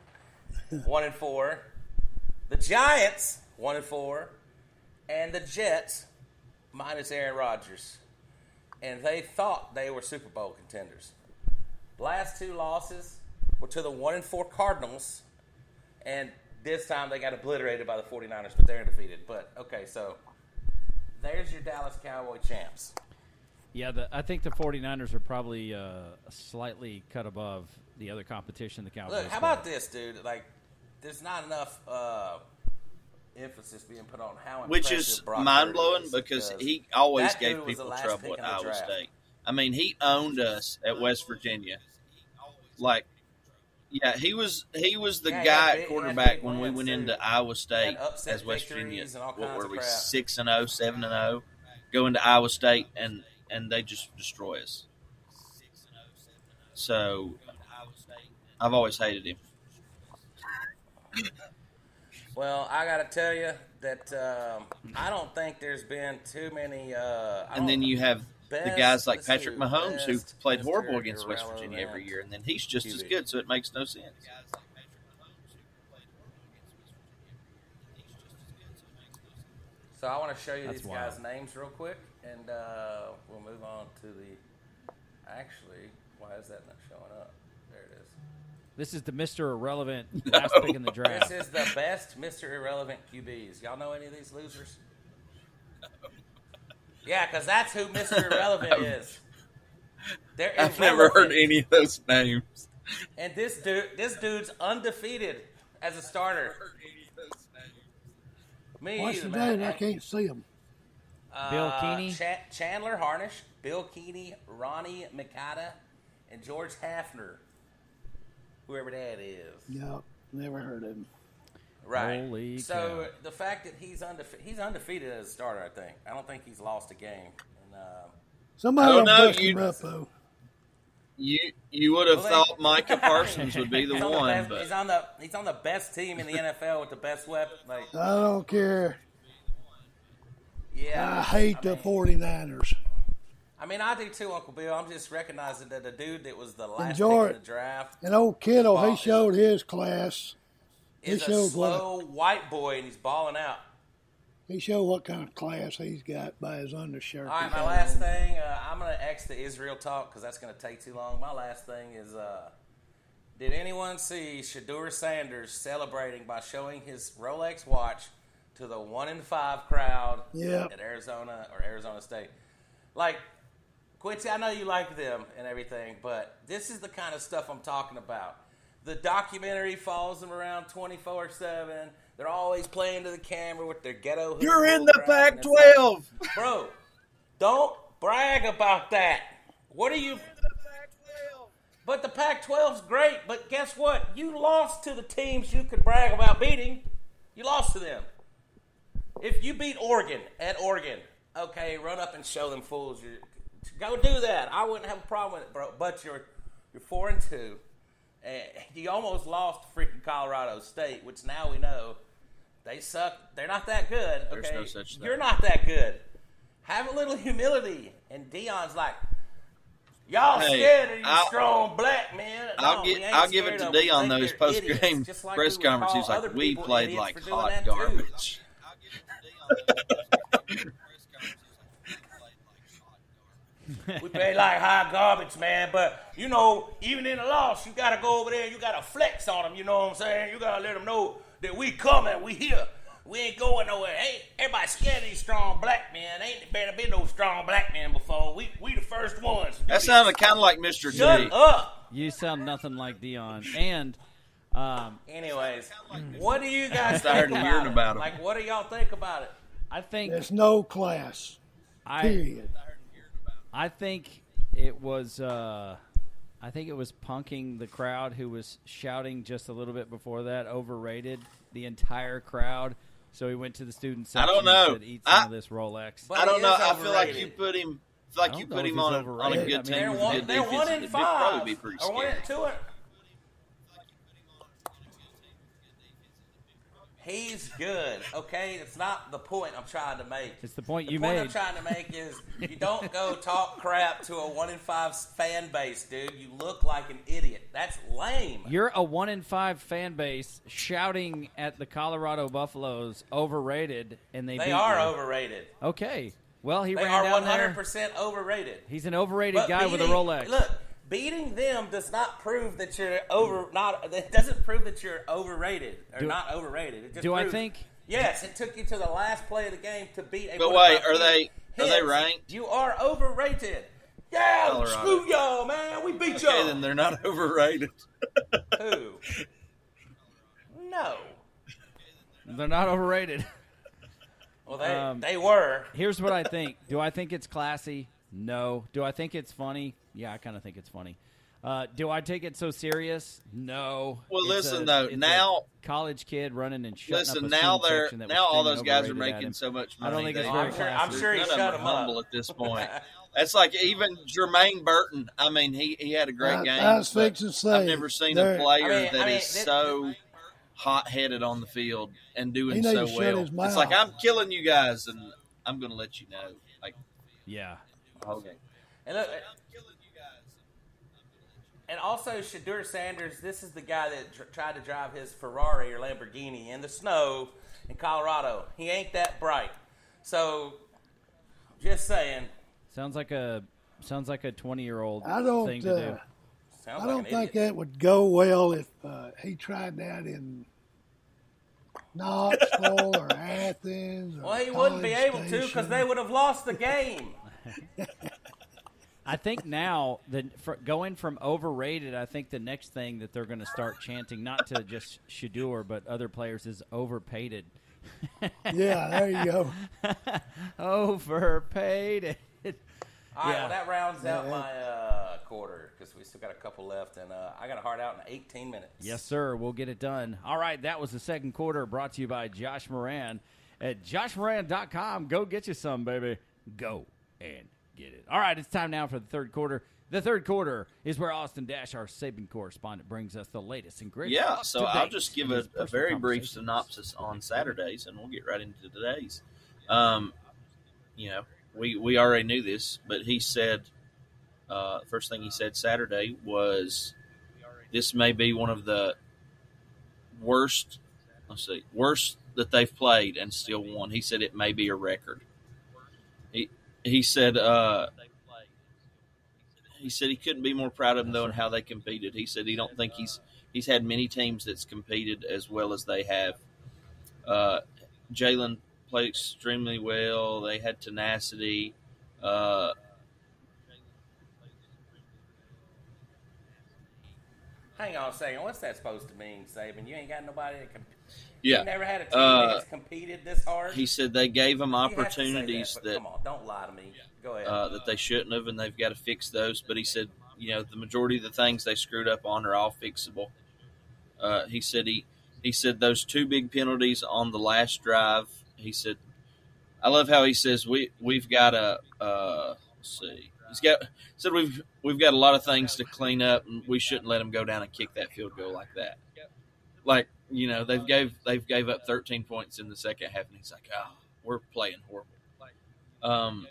one and four, the Giants, one and four, and the Jets, minus Aaron Rodgers. And they thought they were Super Bowl contenders. Last two losses were to the one and four Cardinals, and this time they got obliterated by the 49ers, but they're undefeated. But okay, so there's your Dallas Cowboy champs. Yeah, the, I think the 49ers are probably uh, slightly cut above the other competition the Cowboys. Look, how got. about this, dude? Like, there's not enough uh, emphasis being put on how which impressive is Brock mind blowing is, because he always gave dude was the people trouble at Iowa draft. State. I mean, he owned us at West Virginia. Like, yeah, he was he was the Yeah, guy at big- he had quarterback when we went too. into Iowa State as West Virginia. victories and all What were we six and 0, 7 and zero, go into Iowa State and and they just destroy us. So, I've always hated him. Well, I got to tell you that um, I don't think there's been too many. Uh, And then you have the guys like Patrick see, Mahomes who played Mr. horrible against West Virginia every year, and then he's just as good, so it makes no sense. So I want to show you That's these guys' names real quick, and uh, we'll move on to the. Actually, why is that not showing up? There it is. This is the Mr. Irrelevant last pick in the draft. This is the best Mr. Irrelevant QBs. Y'all know any of these losers? Yeah, because that's who Mr. Irrelevant is. They're I've never heard any of those names. And this dude, this dude's undefeated as a starter. Me What's either, the man. name? I can't see them. Bill Uh, Kenney? Cha- Chandler Harnish, Bill Kenney, Ronnie Mikata, and George Hafner. Whoever that is. No, never heard of him. Right. Holy so cow. the fact that he's undefeated, he's undefeated as a starter. I think. I don't think he's lost a game. And, uh, Somebody Oh, will no, you- him up, though. You you would have Well, they- thought Micah Parsons would be the he's on one, best, but he's on the he's on the best team in the NFL with the best weapon. Like, I don't care. yeah, I hate the mean, 49ers. I mean, I do too, Uncle Bill. I'm just recognizing that the dude that was the last Enjoy pick in the draft And old Kittle, Ball he showed his class. Is a shows what- slow white boy, and he's balling out. He showed what kind of class he's got by his undershirt. All right, my last thing. Uh, I'm going to X the Israel talk because that's going to take too long. My last thing is uh, Did anyone see Shedeur Sanders celebrating by showing his Rolex watch to the one in five crowd Yep. at Arizona or Arizona State? Like, Quincy, I know you like them and everything, but this is the kind of stuff I'm talking about. The documentary follows them around 24 7. They're always playing to the camera with their ghetto. You're in the and it's like, Pac-12. Bro, don't brag about that. What are you. But the Pac 12's great, but guess what? You lost to the teams you could brag about beating. You lost to them. If you beat Oregon at Oregon, okay, run up and show them fools. You go do that. I wouldn't have a problem with it, bro. But you're you're four and two, and Eh, you almost lost freaking Colorado State, which now we know they suck. They're not that good. Okay, There's no such thing. you're not that good. Have a little humility. And Deion's like, y'all Hey, scared of these I'll- strong black men. I'll get- I'll give it to of 'em. We Deion think those post-game like press we conferences. He's like, "We played like hot garbage." we play like high garbage, man. But you know, even in the loss, you gotta go over there. and You gotta flex on them. You know what I'm saying? You gotta let them know that we coming. We here. We ain't going nowhere. Hey, everybody scared of these strong black men. Ain't there been no strong black men before. We we the first ones. to do That this. sounded kind of like Mr. Shut T. up. You sound nothing like Deion. And um, Anyways, what do you guys Tired think of about hearing it? about 'em. Like, what do y'all think about it? I think There's no class. I Period. I think it was uh, I think it was punking the crowd who was shouting just a little bit before that overrated the entire crowd. So he went to the student section. I don't know. and said, "Eat some I- of this Rolex." But I don't know. is I feel like you put him. Feel like you put him on a, on a overrated. good I mean, team They're one, they're defense. one in five. probably be pretty or one in two. He's good, okay? It's not the point I'm trying to make. It's the point you made. The point I'm trying to make is you don't go talk crap to a one in five fan base, dude. You look like an idiot. That's lame. You're a one in five fan base shouting at the Colorado Buffaloes overrated, and they They beat are you. overrated. Okay, well he They ran are down 100 there. percent overrated. He's an overrated But guy with a Rolex. Look, beating them does not prove that you're over. Not it doesn't prove that you're overrated or Do- not overrated. It just do I think- Yes, it took you to the last play of the game to beat a. But wait, are team. they- are they ranked? You are overrated. Yeah, Colorado. screw y'all, man. We beat Okay, y'all. then they're not overrated. Who? No. They're not overrated. Well, they Um, they were. Here's what I think. Do I think it's classy? No. Do I think it's funny? Yeah, I kind of think it's funny. Uh, do I take it so serious? No. Well, It's listen, a- though, now- college kid running and shutting Listen, up a now they're section that was now all those guys are making so much money. I don't think it's very I'm sure. I'm sure he shut them him humble up. at this point. That's like even Jermaine Burton. I mean, he, he had a great I- game. I was fixing to say, I've never seen a player I mean- that I mean, is this- so hot headed on the field and doing so well. It's like. I'm killing you guys, and I'm going to let you know. Like, Yeah. Okay. And look, and also Shedeur Sanders. This is the guy that tr- tried to drive his Ferrari or Lamborghini in the snow in Colorado. He ain't that bright. So, just saying. Sounds like a sounds like a 20 year old I don't. thing to Uh, do. Sounds I like don't think idiot. that would go well if uh, he tried that in Knoxville or Athens. Or Well, he wouldn't be College able to because they would have lost the game. I think now that for, going from overrated, I think the next thing that they're going to start chanting, not to just Shedeur but other players, is overpaid. Yeah, there you go. overpaid. All right, Yeah. well, that rounds out Yeah. my uh, quarter because we still got a couple left, and uh, I got a heart out in 18 minutes. Yes, sir. We'll get it done. All right, that was the second quarter brought to you by Josh Moran at joshmoran.com. Go get you some, baby. Go and get it. All right, it's time now for the third quarter. The third quarter is where Austin Dash, our Saban correspondent, brings us the latest and greatest. Yeah, so I'll just give a, a very brief synopsis on Saturdays, and we'll get right into today's. Um, you know, we we already knew this, but he said uh, first thing he said Saturday was this may be one of the worst. Let's see, worst that they've played and still won. He said it may be a record. He said uh, he said he couldn't be more proud of them though and how they competed. He said he don't think he's he's had many teams that's competed as well as they have. Uh, Jalen played extremely well. They had tenacity. Uh, Hang on a second. What's that supposed to mean, Saban? You ain't got nobody that can. Yeah, never had a team Uh, that has competed this hard. he said they gave them You have to say opportunities that, that Come on, don't lie to me. Go ahead. uh, that they shouldn't have, and they've got to fix those. But he said, you know, the majority of the things they screwed up on are all fixable. Uh, he said he he said those two big penalties on the last drive. He said, I love how he says we we've got a uh, see. He's got said we've we've got a lot of things to clean up, and we shouldn't let them go down and kick that field goal like that. Like you know they've gave they've gave up 13 points in the second half, and he's like, oh, we're playing horrible. Um,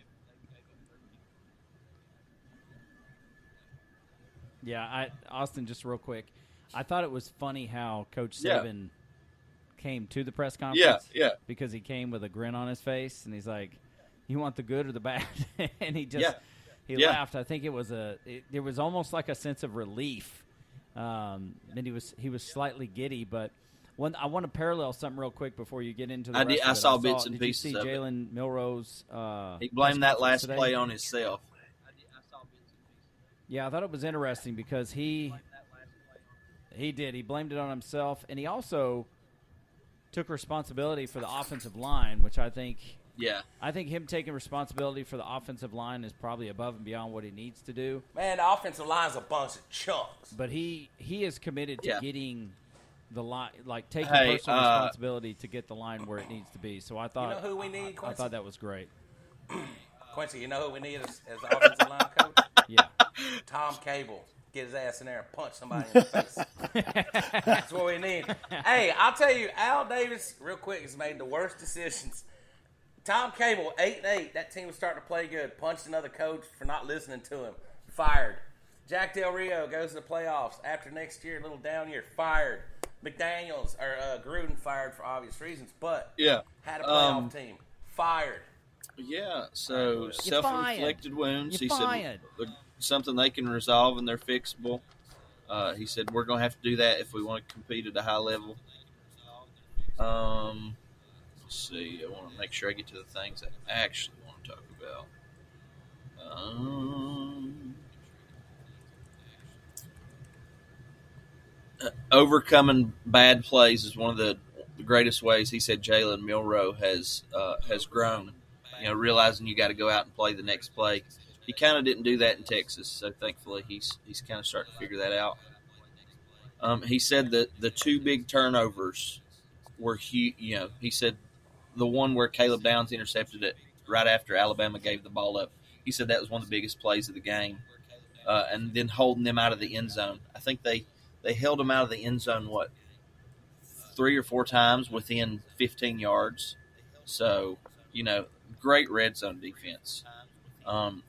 Yeah, I, Austin, just real quick. I thought it was funny how Coach Yeah. Came to the press conference. yeah, yeah. because he came with a grin on his face and he's like, "You want the good or the bad?" and he just Yeah. he Yeah. laughed. I think it was a. It, there was almost like a sense of relief. Um, and he was he was slightly giddy, but. One, I want to parallel something real quick before you get into the I did- I saw bits and did pieces you see. Jalen Milroe's? Uh, He blamed that last today? play on himself. Yeah, I thought it was interesting because he he did. He blamed it on himself, and he also took responsibility for the offensive line, which I think Yeah, I think him taking responsibility for the offensive line is probably above and beyond what he needs to do. Man, the offensive line's a bunch of chunks. But he he is committed to Yeah. getting the line, like taking Hey, personal uh, responsibility to get the line where it needs to be. So I You thought know who we need, I Quincy? thought that was great. Quincy, you know who we need as, as the offensive line coach? Yeah, Tom Cable. Get his ass in there and punch somebody in the face. That's what we need. Hey, I'll tell you, Al Davis, real quick, has made the worst decisions. Tom Cable, eight and eight. That team was starting to play good. Punched another coach for not listening to him. Fired. Jack Del Rio goes to the playoffs after next year, a little down year. Fired. McDaniels or uh, Gruden fired for obvious reasons, but yeah, had a playoff Um, team. Fired. yeah. So self-inflicted wounds. You're he said fired. they're something they can resolve and they're fixable. Uh, he said we're going to have to do that if we want to compete at a high level. Um, let's see. I want to make sure I get to the things I actually want to talk about. Um, uh, overcoming bad plays is one of the, the greatest ways. He said Jalen Milroe has uh, has grown. You know, realizing you got to go out and play the next play. He kind of didn't do that in Texas, so thankfully he's he's kind of starting to figure that out. Um, he said that the two big turnovers were huge. You know, he said the one where Caleb Downs intercepted it right after Alabama gave the ball up. He said that was one of the biggest plays of the game, uh, and then holding them out of the end zone. I think they they held them out of the end zone what three or four times within 15 yards. So you know, great red zone defense. Um,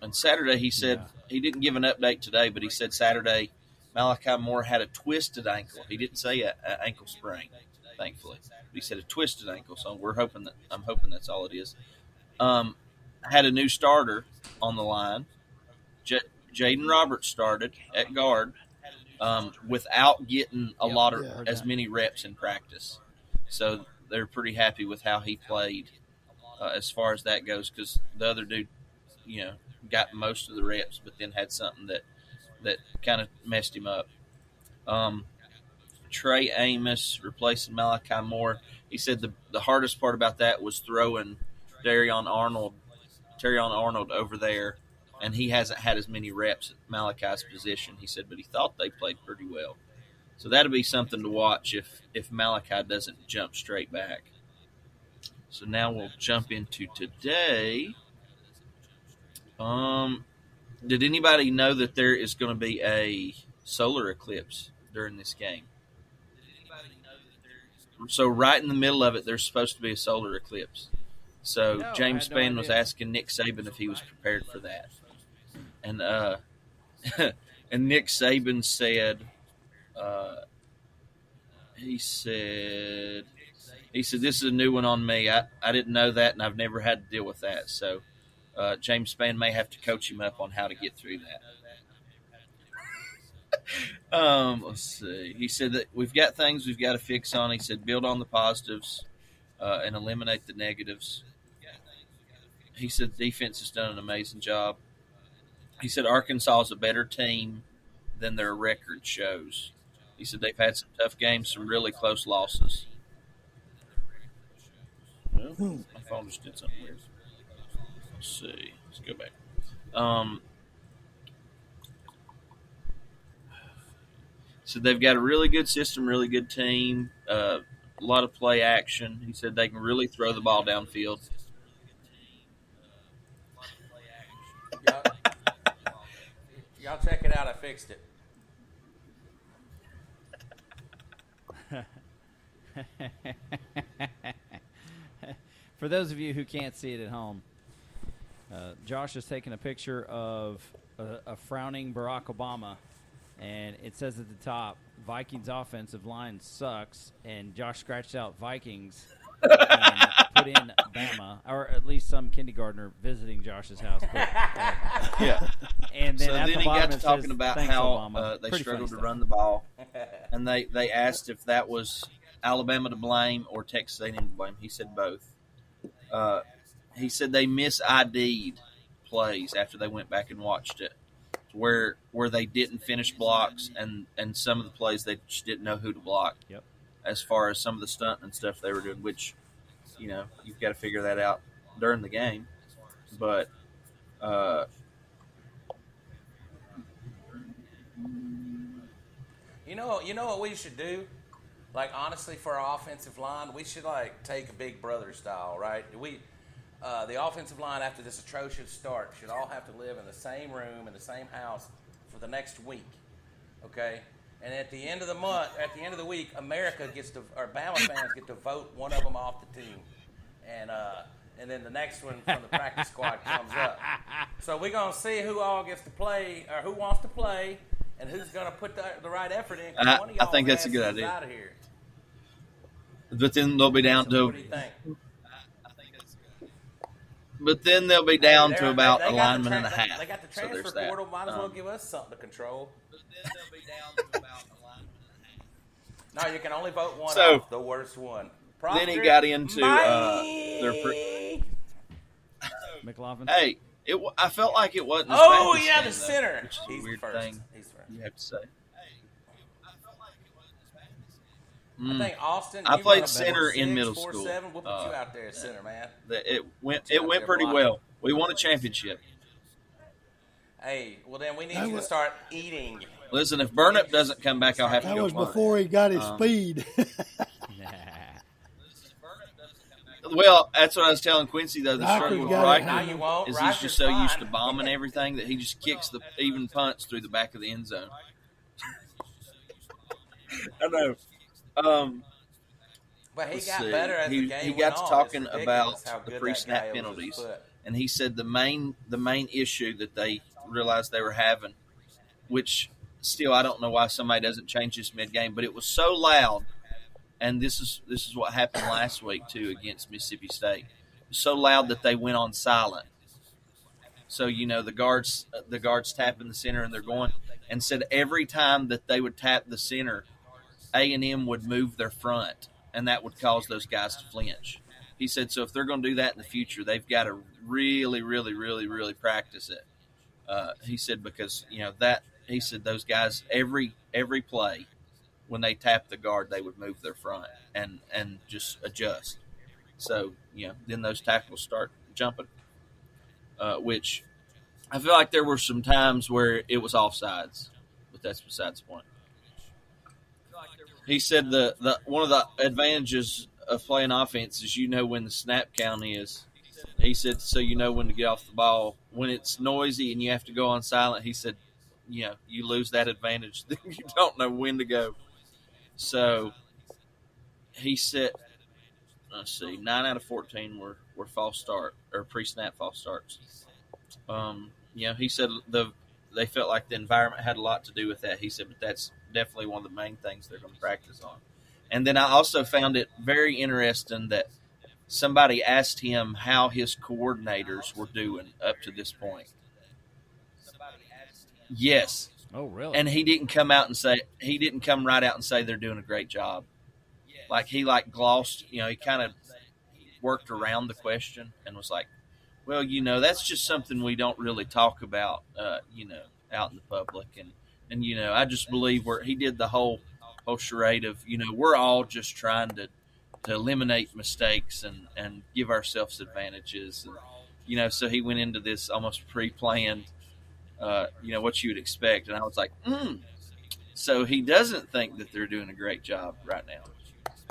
and Saturday, he said he didn't give an update today, but he said Saturday Malachi Moore had a twisted ankle. He didn't say a, a ankle sprain, thankfully. But he said a twisted ankle, so we're hoping that I'm hoping that's all it is. Um, had a new starter on the line. J- Jaden Roberts started at guard um, without getting a lot of yeah, as many reps in practice. So they're pretty happy with how he played uh, as far as that goes because the other dude, you know, got most of the reps, but then had something that that kind of messed him up. Um, Trey Amos replacing Malachi Moore. He said the the hardest part about that was throwing Terrion Arnold, Terrion Arnold over there, and he hasn't had as many reps at Malachi's position. He said, but he thought they played pretty well. So that'll be something to watch if if Malachi doesn't jump straight back. So now we'll jump into today. Um, did anybody know that there is going to be a solar eclipse during this game? So right in the middle of it, there's supposed to be a solar eclipse. So No, James had no Spann was asking Nick Saban if he was prepared for that, and uh, and Nick Saban said, uh, he said, he said this is a new one on me. I, I didn't know that, and I've never had to deal with that. So uh, James Spann may have to coach him up on how to get through that. um, let's see. He said that we've got things we've got to fix on. He said build on the positives uh, and eliminate the negatives. He said defense has done an amazing job. He said Arkansas is a better team than their record shows. He said they've had some tough games, some really close losses. My phone just did something weird. Let's see. Let's go back. Um, so they've got a really good system, really good team, uh, a lot of play action. He said they can really throw the ball downfield. Y'all, y'all check it out. I fixed it. For those of you who can't see it at home, uh, Josh is taking a picture of a, a frowning Barack Obama, and it says at the top, "Vikings offensive line sucks," and Josh scratched out Vikings, and put in Bama, or at least some kindergartner visiting Josh's house. Put, uh, Yeah. and then so at then the he bottom got to it talking says, about "Thanks, how uh, they Pretty struggled to run the ball, and they they asked if that was Alabama to blame or Texas A&M to blame. He said both. Uh, he said they mis ID'd plays after they went back and watched it, where where they didn't finish blocks and and some of the plays they just didn't know who to block. Yep. As far as some of the stunt and stuff they were doing, which you know you've got to figure that out during the game, but. Uh, You know, you know what we should do? Like honestly, for our offensive line, we should like take a Big Brother style, right? We, uh, the offensive line after this atrocious start should all have to live in the same room in the same house for the next week, okay? And at the end of the month, at the end of the week, America gets to, or Bama fans get to vote one of them off the team, and uh, and then the next one from the practice squad comes up. So we're gonna see who all gets to play, or who wants to play, and who's gonna put the, the right effort in. I- I think that's a good idea. Out of here. but then they'll be down So to what do you think? But then they'll be down Hey, to about they a lineman tra- and a half. They got the So transfer there's that. portal. Might as well Um, give us something to control. But then they'll be down to about a lineman and a half. No, you can only vote one So- off, the worst one. Then he got into, uh, their pre- McLaughlin. Hey, it. I felt like it wasn't. As Oh yeah, Stan, the though, center. which is He's a weird first. thing He's first. you have to say. I Mm. think Austin. I played run a center in middle four, school. Seven. We'll put you Uh, out there at center, man. That it went. It went pretty blocking. well. We won a championship. Hey, well then we need That you to start eating. Listen, if Burnip doesn't come back, I'll have to That was mine. before he got his Um, speed. Well, that's what I was telling Quincy though. The Rikers struggle with got. Riker Now you won't. is Riker's he's just so used to bombing everything that he just kicks the even punts through the back of the end zone. I know. Um, But he got see. better as He- the game he went got to on. talking about the pre-snap guy is with his penalties. and he said the main the main issue that they realized they were having, which still I don't know why somebody doesn't change this mid game, but it was so loud, and this is this is what happened last week too against Mississippi State. So loud that they went on silent. So you know the guards the guards tapping the center and they're going and said every time that they would tap the center, A and M would move their front, and that would cause those guys to flinch. He said, so if they're going to do that in the future, they've got to really, really, really, really practice it. Uh, he said because you know that he said those guys every every play when they tap the guard they would move their front and and just adjust. So you know then those tackles start jumping, uh, which I feel like there were some times where it was offsides, but that's besides the point. He said the, the one of the advantages of playing offense is you know when the snap count is. He said so you know when to get off the ball. When it's noisy and you have to go on silent, he said, you know, you lose that advantage. you don't know when to go. So he said, let's see, nine out of fourteen were, were false start or pre snap false starts. Um, you know, he said the they felt like the environment had a lot to do with that. He said, but that's definitely one of the main things they're going to practice on. And then I also found it very interesting that somebody asked him how his coordinators were doing up to this point. Yes, oh, really? and he didn't come out and say he didn't come right out and say they're doing a great job. Like he like glossed, you know, he kind of worked around the question and was like, "Well, you know, that's just something we don't really talk about, uh, you know, out in the public." And and you know, I just believe where he did the whole whole charade of, you know, we're all just trying to to eliminate mistakes and and give ourselves advantages, and you know, so he went into this almost pre-planned uh, you know what you would expect. And I was like, mm. so he doesn't think that they're doing a great job right now.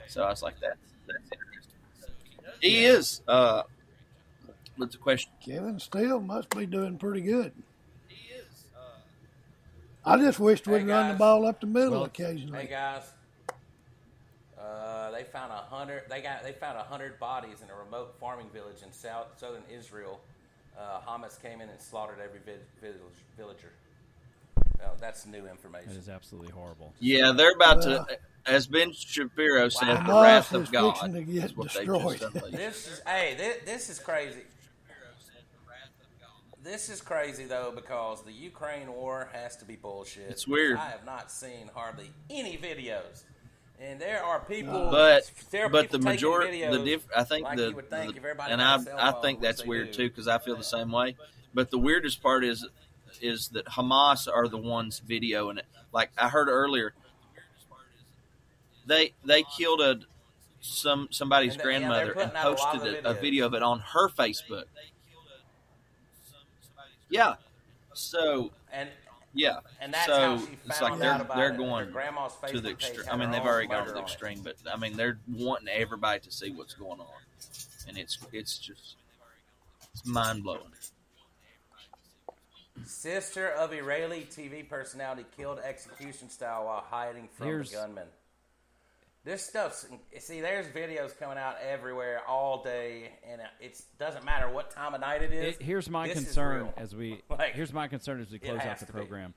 So I was like, that that's interesting. He is. Uh, what's the question? Kevin Steele must be doing pretty good. I just wished we'd Hey, run the ball up the middle Well, occasionally. Hey guys, uh, they found a hundred. They got they found a hundred bodies in a remote farming village in south southern Israel. Uh, Hamas came in and slaughtered every vi- village, villager. Well, that's new information. That is absolutely horrible. Yeah, they're about Well- to, as Ben Shapiro said, the Hamas wrath of God fixing is what they've destroyed. just. This is hey, this, this is crazy. This is crazy though because the Ukraine war has to be bullshit. It's weird. I have not seen hardly any videos, and there are people. Uh, but are but people the majority, the diff, I think like the, you would think the- if everybody and I I think that's weird do. too because I feel the same way. But the weirdest part is is that Hamas are the ones videoing it. Like I heard earlier, they they killed a some somebody's And they- yeah, grandmother and putting out a lot posted a, a video of it on her Facebook. Yeah, so and yeah, And that's so how she it's found like they're about they're going grandma's to the extreme. I mean, they've already gone to the extreme, but I mean, they're wanting everybody to see what's going on, and it's it's just it's mind blowing. Sister of Israeli TV personality killed execution style while hiding from Here's- the gunman. This stuff's see. There's videos coming out everywhere all day, and it doesn't matter what time of night it is. It- here's my This concern as we Like, here's my concern as we close out the to be. program.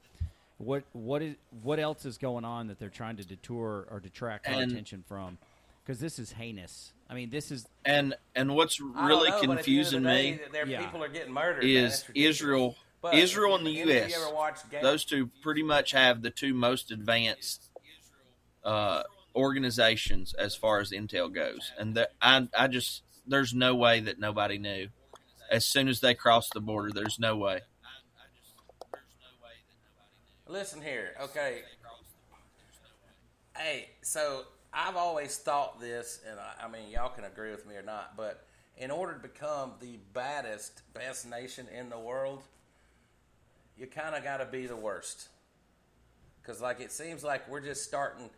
What what is what else is going on that they're trying to detour or detract our attention from? Because this is heinous. I mean, this is And and what's really know, but at the the confusing day, me there Yeah. people are getting murdered. is It's. Israel, But Israel and the U.S. You ever watched Game- Those two pretty much have the two most advanced uh, organizations as far as intel goes, and that I I just there's no way that nobody knew. As soon as they crossed the border, there's no way. Listen here, okay. Hey, so I've always thought this, and I, I mean, y'all can agree with me or not, but in order to become the baddest, best nation in the world, you kind of got to be the worst. Because, like, it seems like we're just starting,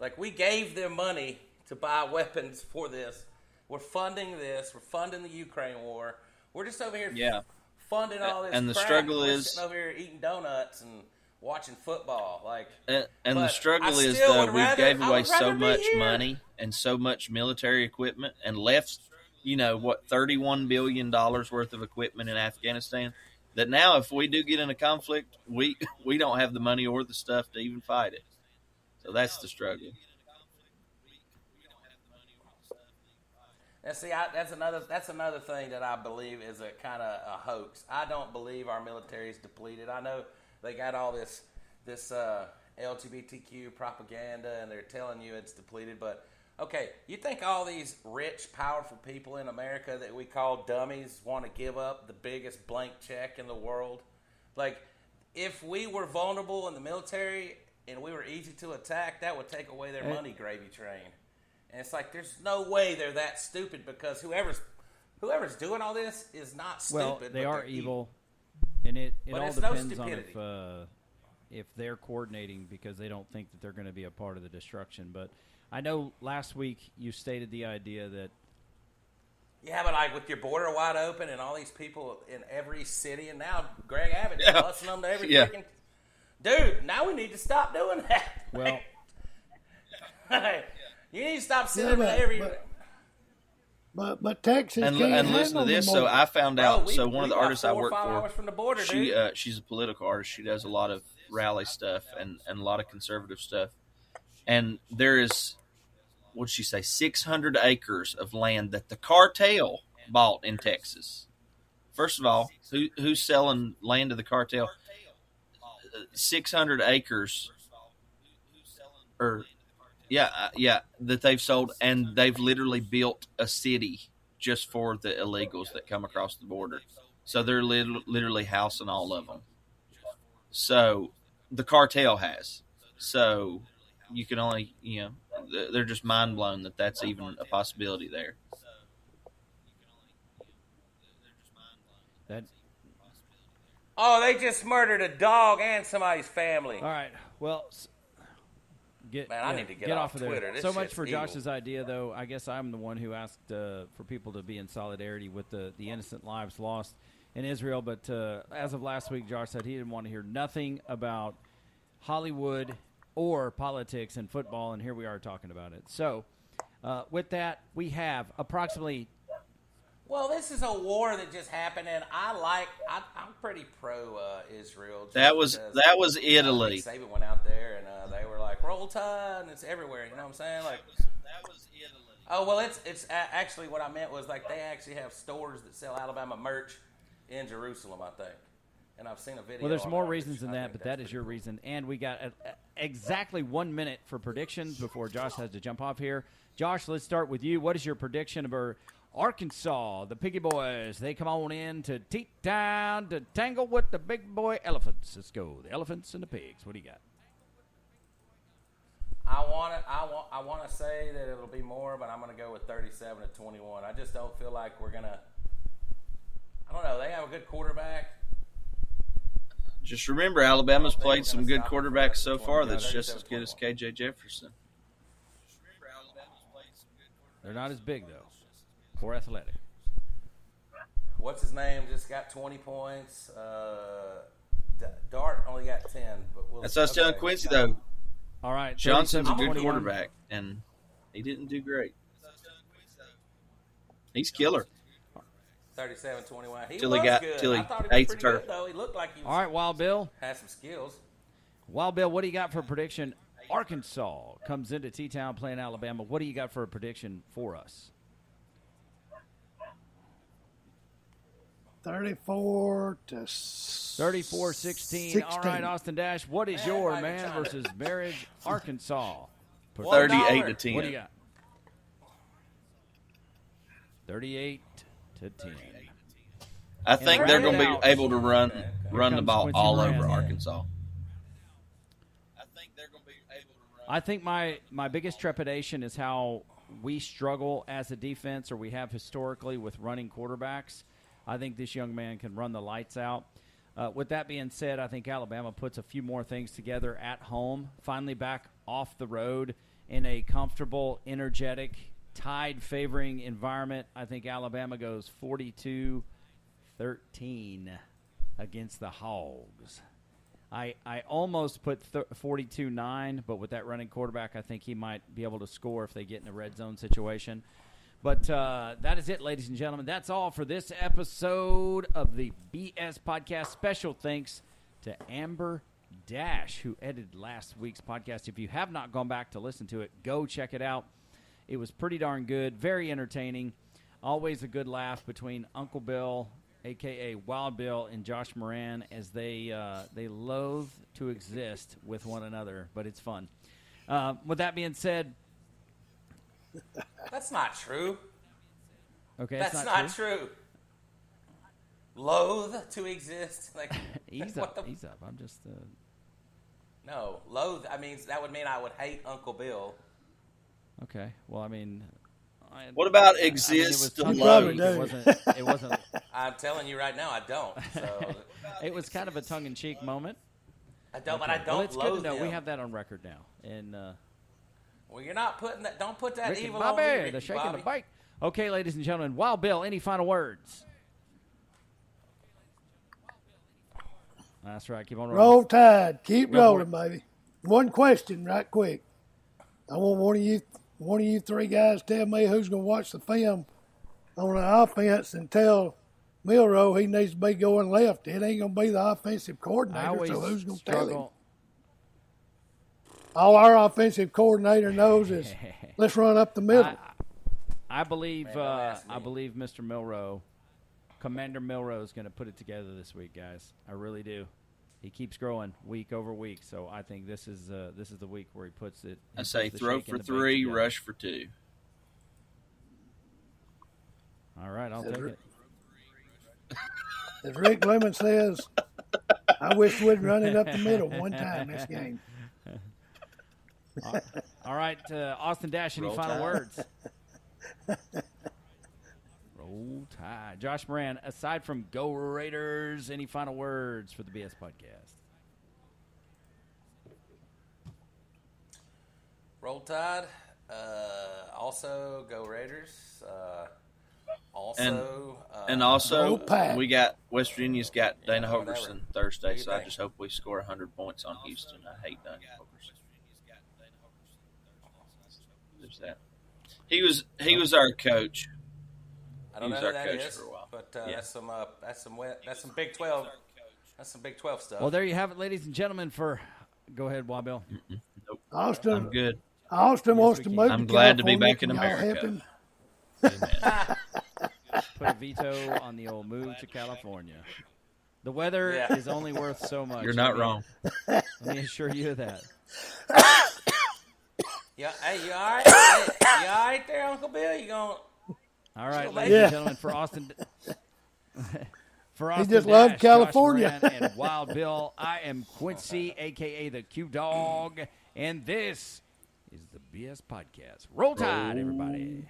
like, we gave them money to buy weapons for this. We're funding this. We're funding the Ukraine war. We're just over here Yeah. funding all this. And the struggle We're is- sitting over here eating donuts and watching football. Like, And, and the struggle is though we gave away so much here. money and so much military equipment and left, you know, what thirty one billion dollars worth of equipment in Afghanistan. That now, if we do get in a conflict, we we don't have the money or the stuff to even fight it. So that's the struggle. And see, I, that's another that's another thing that I believe is a kind of a hoax. I don't believe our military is depleted. I know they got all this this uh, LGBTQ propaganda, and they're telling you it's depleted. But okay, you think all these rich, powerful people in America that we call dummies want to give up the biggest blank check in the world? Like, if we were vulnerable in the military and we were easy to attack, that would take away their money gravy train. And it's like there's no way they're that stupid because whoever's whoever's doing all this is not stupid. well, they but are they're evil, and it it But all it's no depends on if uh, if they're coordinating because they don't think that they're going to be a part of the destruction. But I know last week you stated the idea that Yeah, but like with your border wide open and all these people in every city, and now Greg Abbott is Yeah. busting them to every Yeah. freaking dude. Now we need to stop doing that. well, you need to stop sending Yeah, but- to every. but- But but Texas And, can't and listen to this. So I found Bro, out. we- so one of the artists I work for, from the border, she uh, she's a political artist. She does a lot of rally stuff and and a lot of conservative stuff. And there is, what'd she say, six hundred acres of land that the cartel bought in Texas. First of all, who who's selling land to the cartel? Six hundred acres, or yeah, uh, yeah, that they've sold, and they've literally built a city just for the illegals that come across the border. So they're lit- literally housing all of them. So the cartel has. So you can only, you know, they're just mind blown that that's even a possibility there. that Oh, they just murdered a dog and somebody's family. all right. Well, get Man, I yeah, need to get off of there. Twitter. This so much for evil. Josh's idea, though. I guess I'm the one who asked uh, for people to be in solidarity with the the innocent lives lost in Israel. But uh, as of last week, Josh said he didn't want to hear nothing about Hollywood or politics and football, and here we are talking about it. So, uh, with that, we have approximately Well, this is a war that just happened, and I like. I, I'm pretty pro uh, Israel. That was that was uh, Italy. Nick Saban went out there, and uh, they were like, "Roll Tide," and it's everywhere. You know what I'm saying? Like, That was Italy. oh well, it's it's a- actually what I meant was like they actually have stores that sell Alabama merch in Jerusalem, I think. And I've seen a video. Well, there's more reasons than that, but that's that is pretty your cool. reason. And we got uh, uh, exactly one minute for predictions before Josh has to jump off here. Josh, let's start with you. What is your prediction for Arkansas? The Piggy Boys, they come on in to T-Town to tangle with the big boy elephants. Let's go. The elephants and the pigs. What do you got? I want to. I want. I want to say that it'll be more, but I'm going to go with 37 to 21. I just don't feel like we're gonna. I don't know. They have a good quarterback. Just remember, Alabama's I don't think played some good stop them for quarterbacks so far that's just as good as KJ Jefferson. They're not as big though, or athletic. What's his name? Just got 20 points. Uh, D- Dart only got 10. But we'll, That's what I was okay. Quincy though. All right, Johnson's a good quarterback, and he didn't do great. He's killer. 37 21. He Till he got- good. till he I thought he was ate the pretty turf. good, though. He looked like he was, All right, Wild Bill. had some skills. Wild Bill, what do you got for a prediction? Arkansas comes into T-Town playing Alabama. What do you got for a prediction for us? 34 to s- 34 16. All right, Austin Dash, what is Man, your man versus marriage Arkansas? One Thirty-eight dollar. to ten. What do you got? 38 to 10. I think And they're going it to out. be able to run Okay, okay. run the ball Quincy all Moran. over Arkansas. I think they're going to be able to run. I think my, my biggest trepidation is how we struggle as a defense, or we have historically with running quarterbacks. I think this young man can run the lights out. Uh, with that being said, I think Alabama puts a few more things together at home, finally back off the road in a comfortable, energetic, tide favoring environment. I think Alabama goes 42 13 against the Hogs. I, I almost put th- 42 9, but with that running quarterback, I think he might be able to score if they get in a red zone situation. But uh, that is it, ladies and gentlemen. That's all for this episode of the BS Podcast. Special thanks to Amber Dash, who edited last week's podcast. If you have not gone back to listen to it, go check it out. It was pretty darn good, very entertaining. Always a good laugh between Uncle Bill, aka Wild Bill, and Josh Moran as they uh, they loathe to exist with one another, but it's fun. Uh, with that being said, That's not true. okay, That's not, not, true. true. Loathe to exist. Like Ease what up, the- ease up. I'm just uh, No, loathe. I mean, that would mean I would hate Uncle Bill. okay. Well, I mean, I, What about I mean, it exist was to tongue in probably cheek. do. It wasn't. It wasn't. I'm telling you right now, I don't. So It was kind of a tongue in cheek moment. I don't. But I don't Well, it's loathe good to know. him. We have that on record now. And uh, Well, you're not putting that. Don't put that Ricky evil Bobby, on me, the Ricky shaking Bobby. the bike. Okay, ladies and gentlemen, Wild Bill, any final words? That's right. Keep on rolling. Roll Tide. Keep Go rolling, baby. One question, right quick. I want one of you, one of you three guys, tell me who's going to watch the film on the offense and tell Milroe he needs to be going left. It ain't going to be the offensive coordinator. So who's going to tell him? Struggle. All our offensive coordinator knows is let's run up the middle. I, I believe. Man, uh, I believe Mr. Milroe, Commander Milroe, is going to put it together this week, guys. I really do. He keeps growing week over week, so I think this is uh, this is the week where he puts it. he I say throw for and the bake three, rush for two. All right, I'll take it. As Rick Lemon says, I wish we'd run it up the middle one time this game. All right, uh, Austin Dash. Any Roll final Tide. words? Roll Tide. Josh Moran. Aside from Go Raiders, any final words for the BS podcast? Roll Tide. Uh, also, go Raiders. Uh, also, uh, And also, Roll we got West Virginia's got Dana whatever. Holgorsen Thursday, Do so I just hope we score 100 points on Houston. I hate Dana Holgorsen. There's that. He was he was our coach. I don't He was know who our that coach is, for a while. but uh, Yeah. that's some uh, that's some we- that's some Big Twelve. That's some Big Twelve stuff. Well, there you have it, ladies and gentlemen. For go ahead, Wabill. Austin, I'm good. Austin wants to move I'm to glad to be California. back in America. help? Put a veto on the old move to California. The weather Yeah. is only worth so much. You're not Let me- wrong. Let me assure you of that. yeah, hey, you all right? hey, you all right there, Uncle Bill? You going? All right, ladies Yeah. and gentlemen, for Austin. For Austin he just loved California. And Wild Bill, I am Quincy, aka the Q Dog, and this is the BS Podcast. Roll Tide, everybody.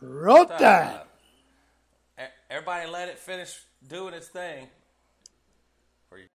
Roll Tide. E- Everybody, let it finish doing its thing.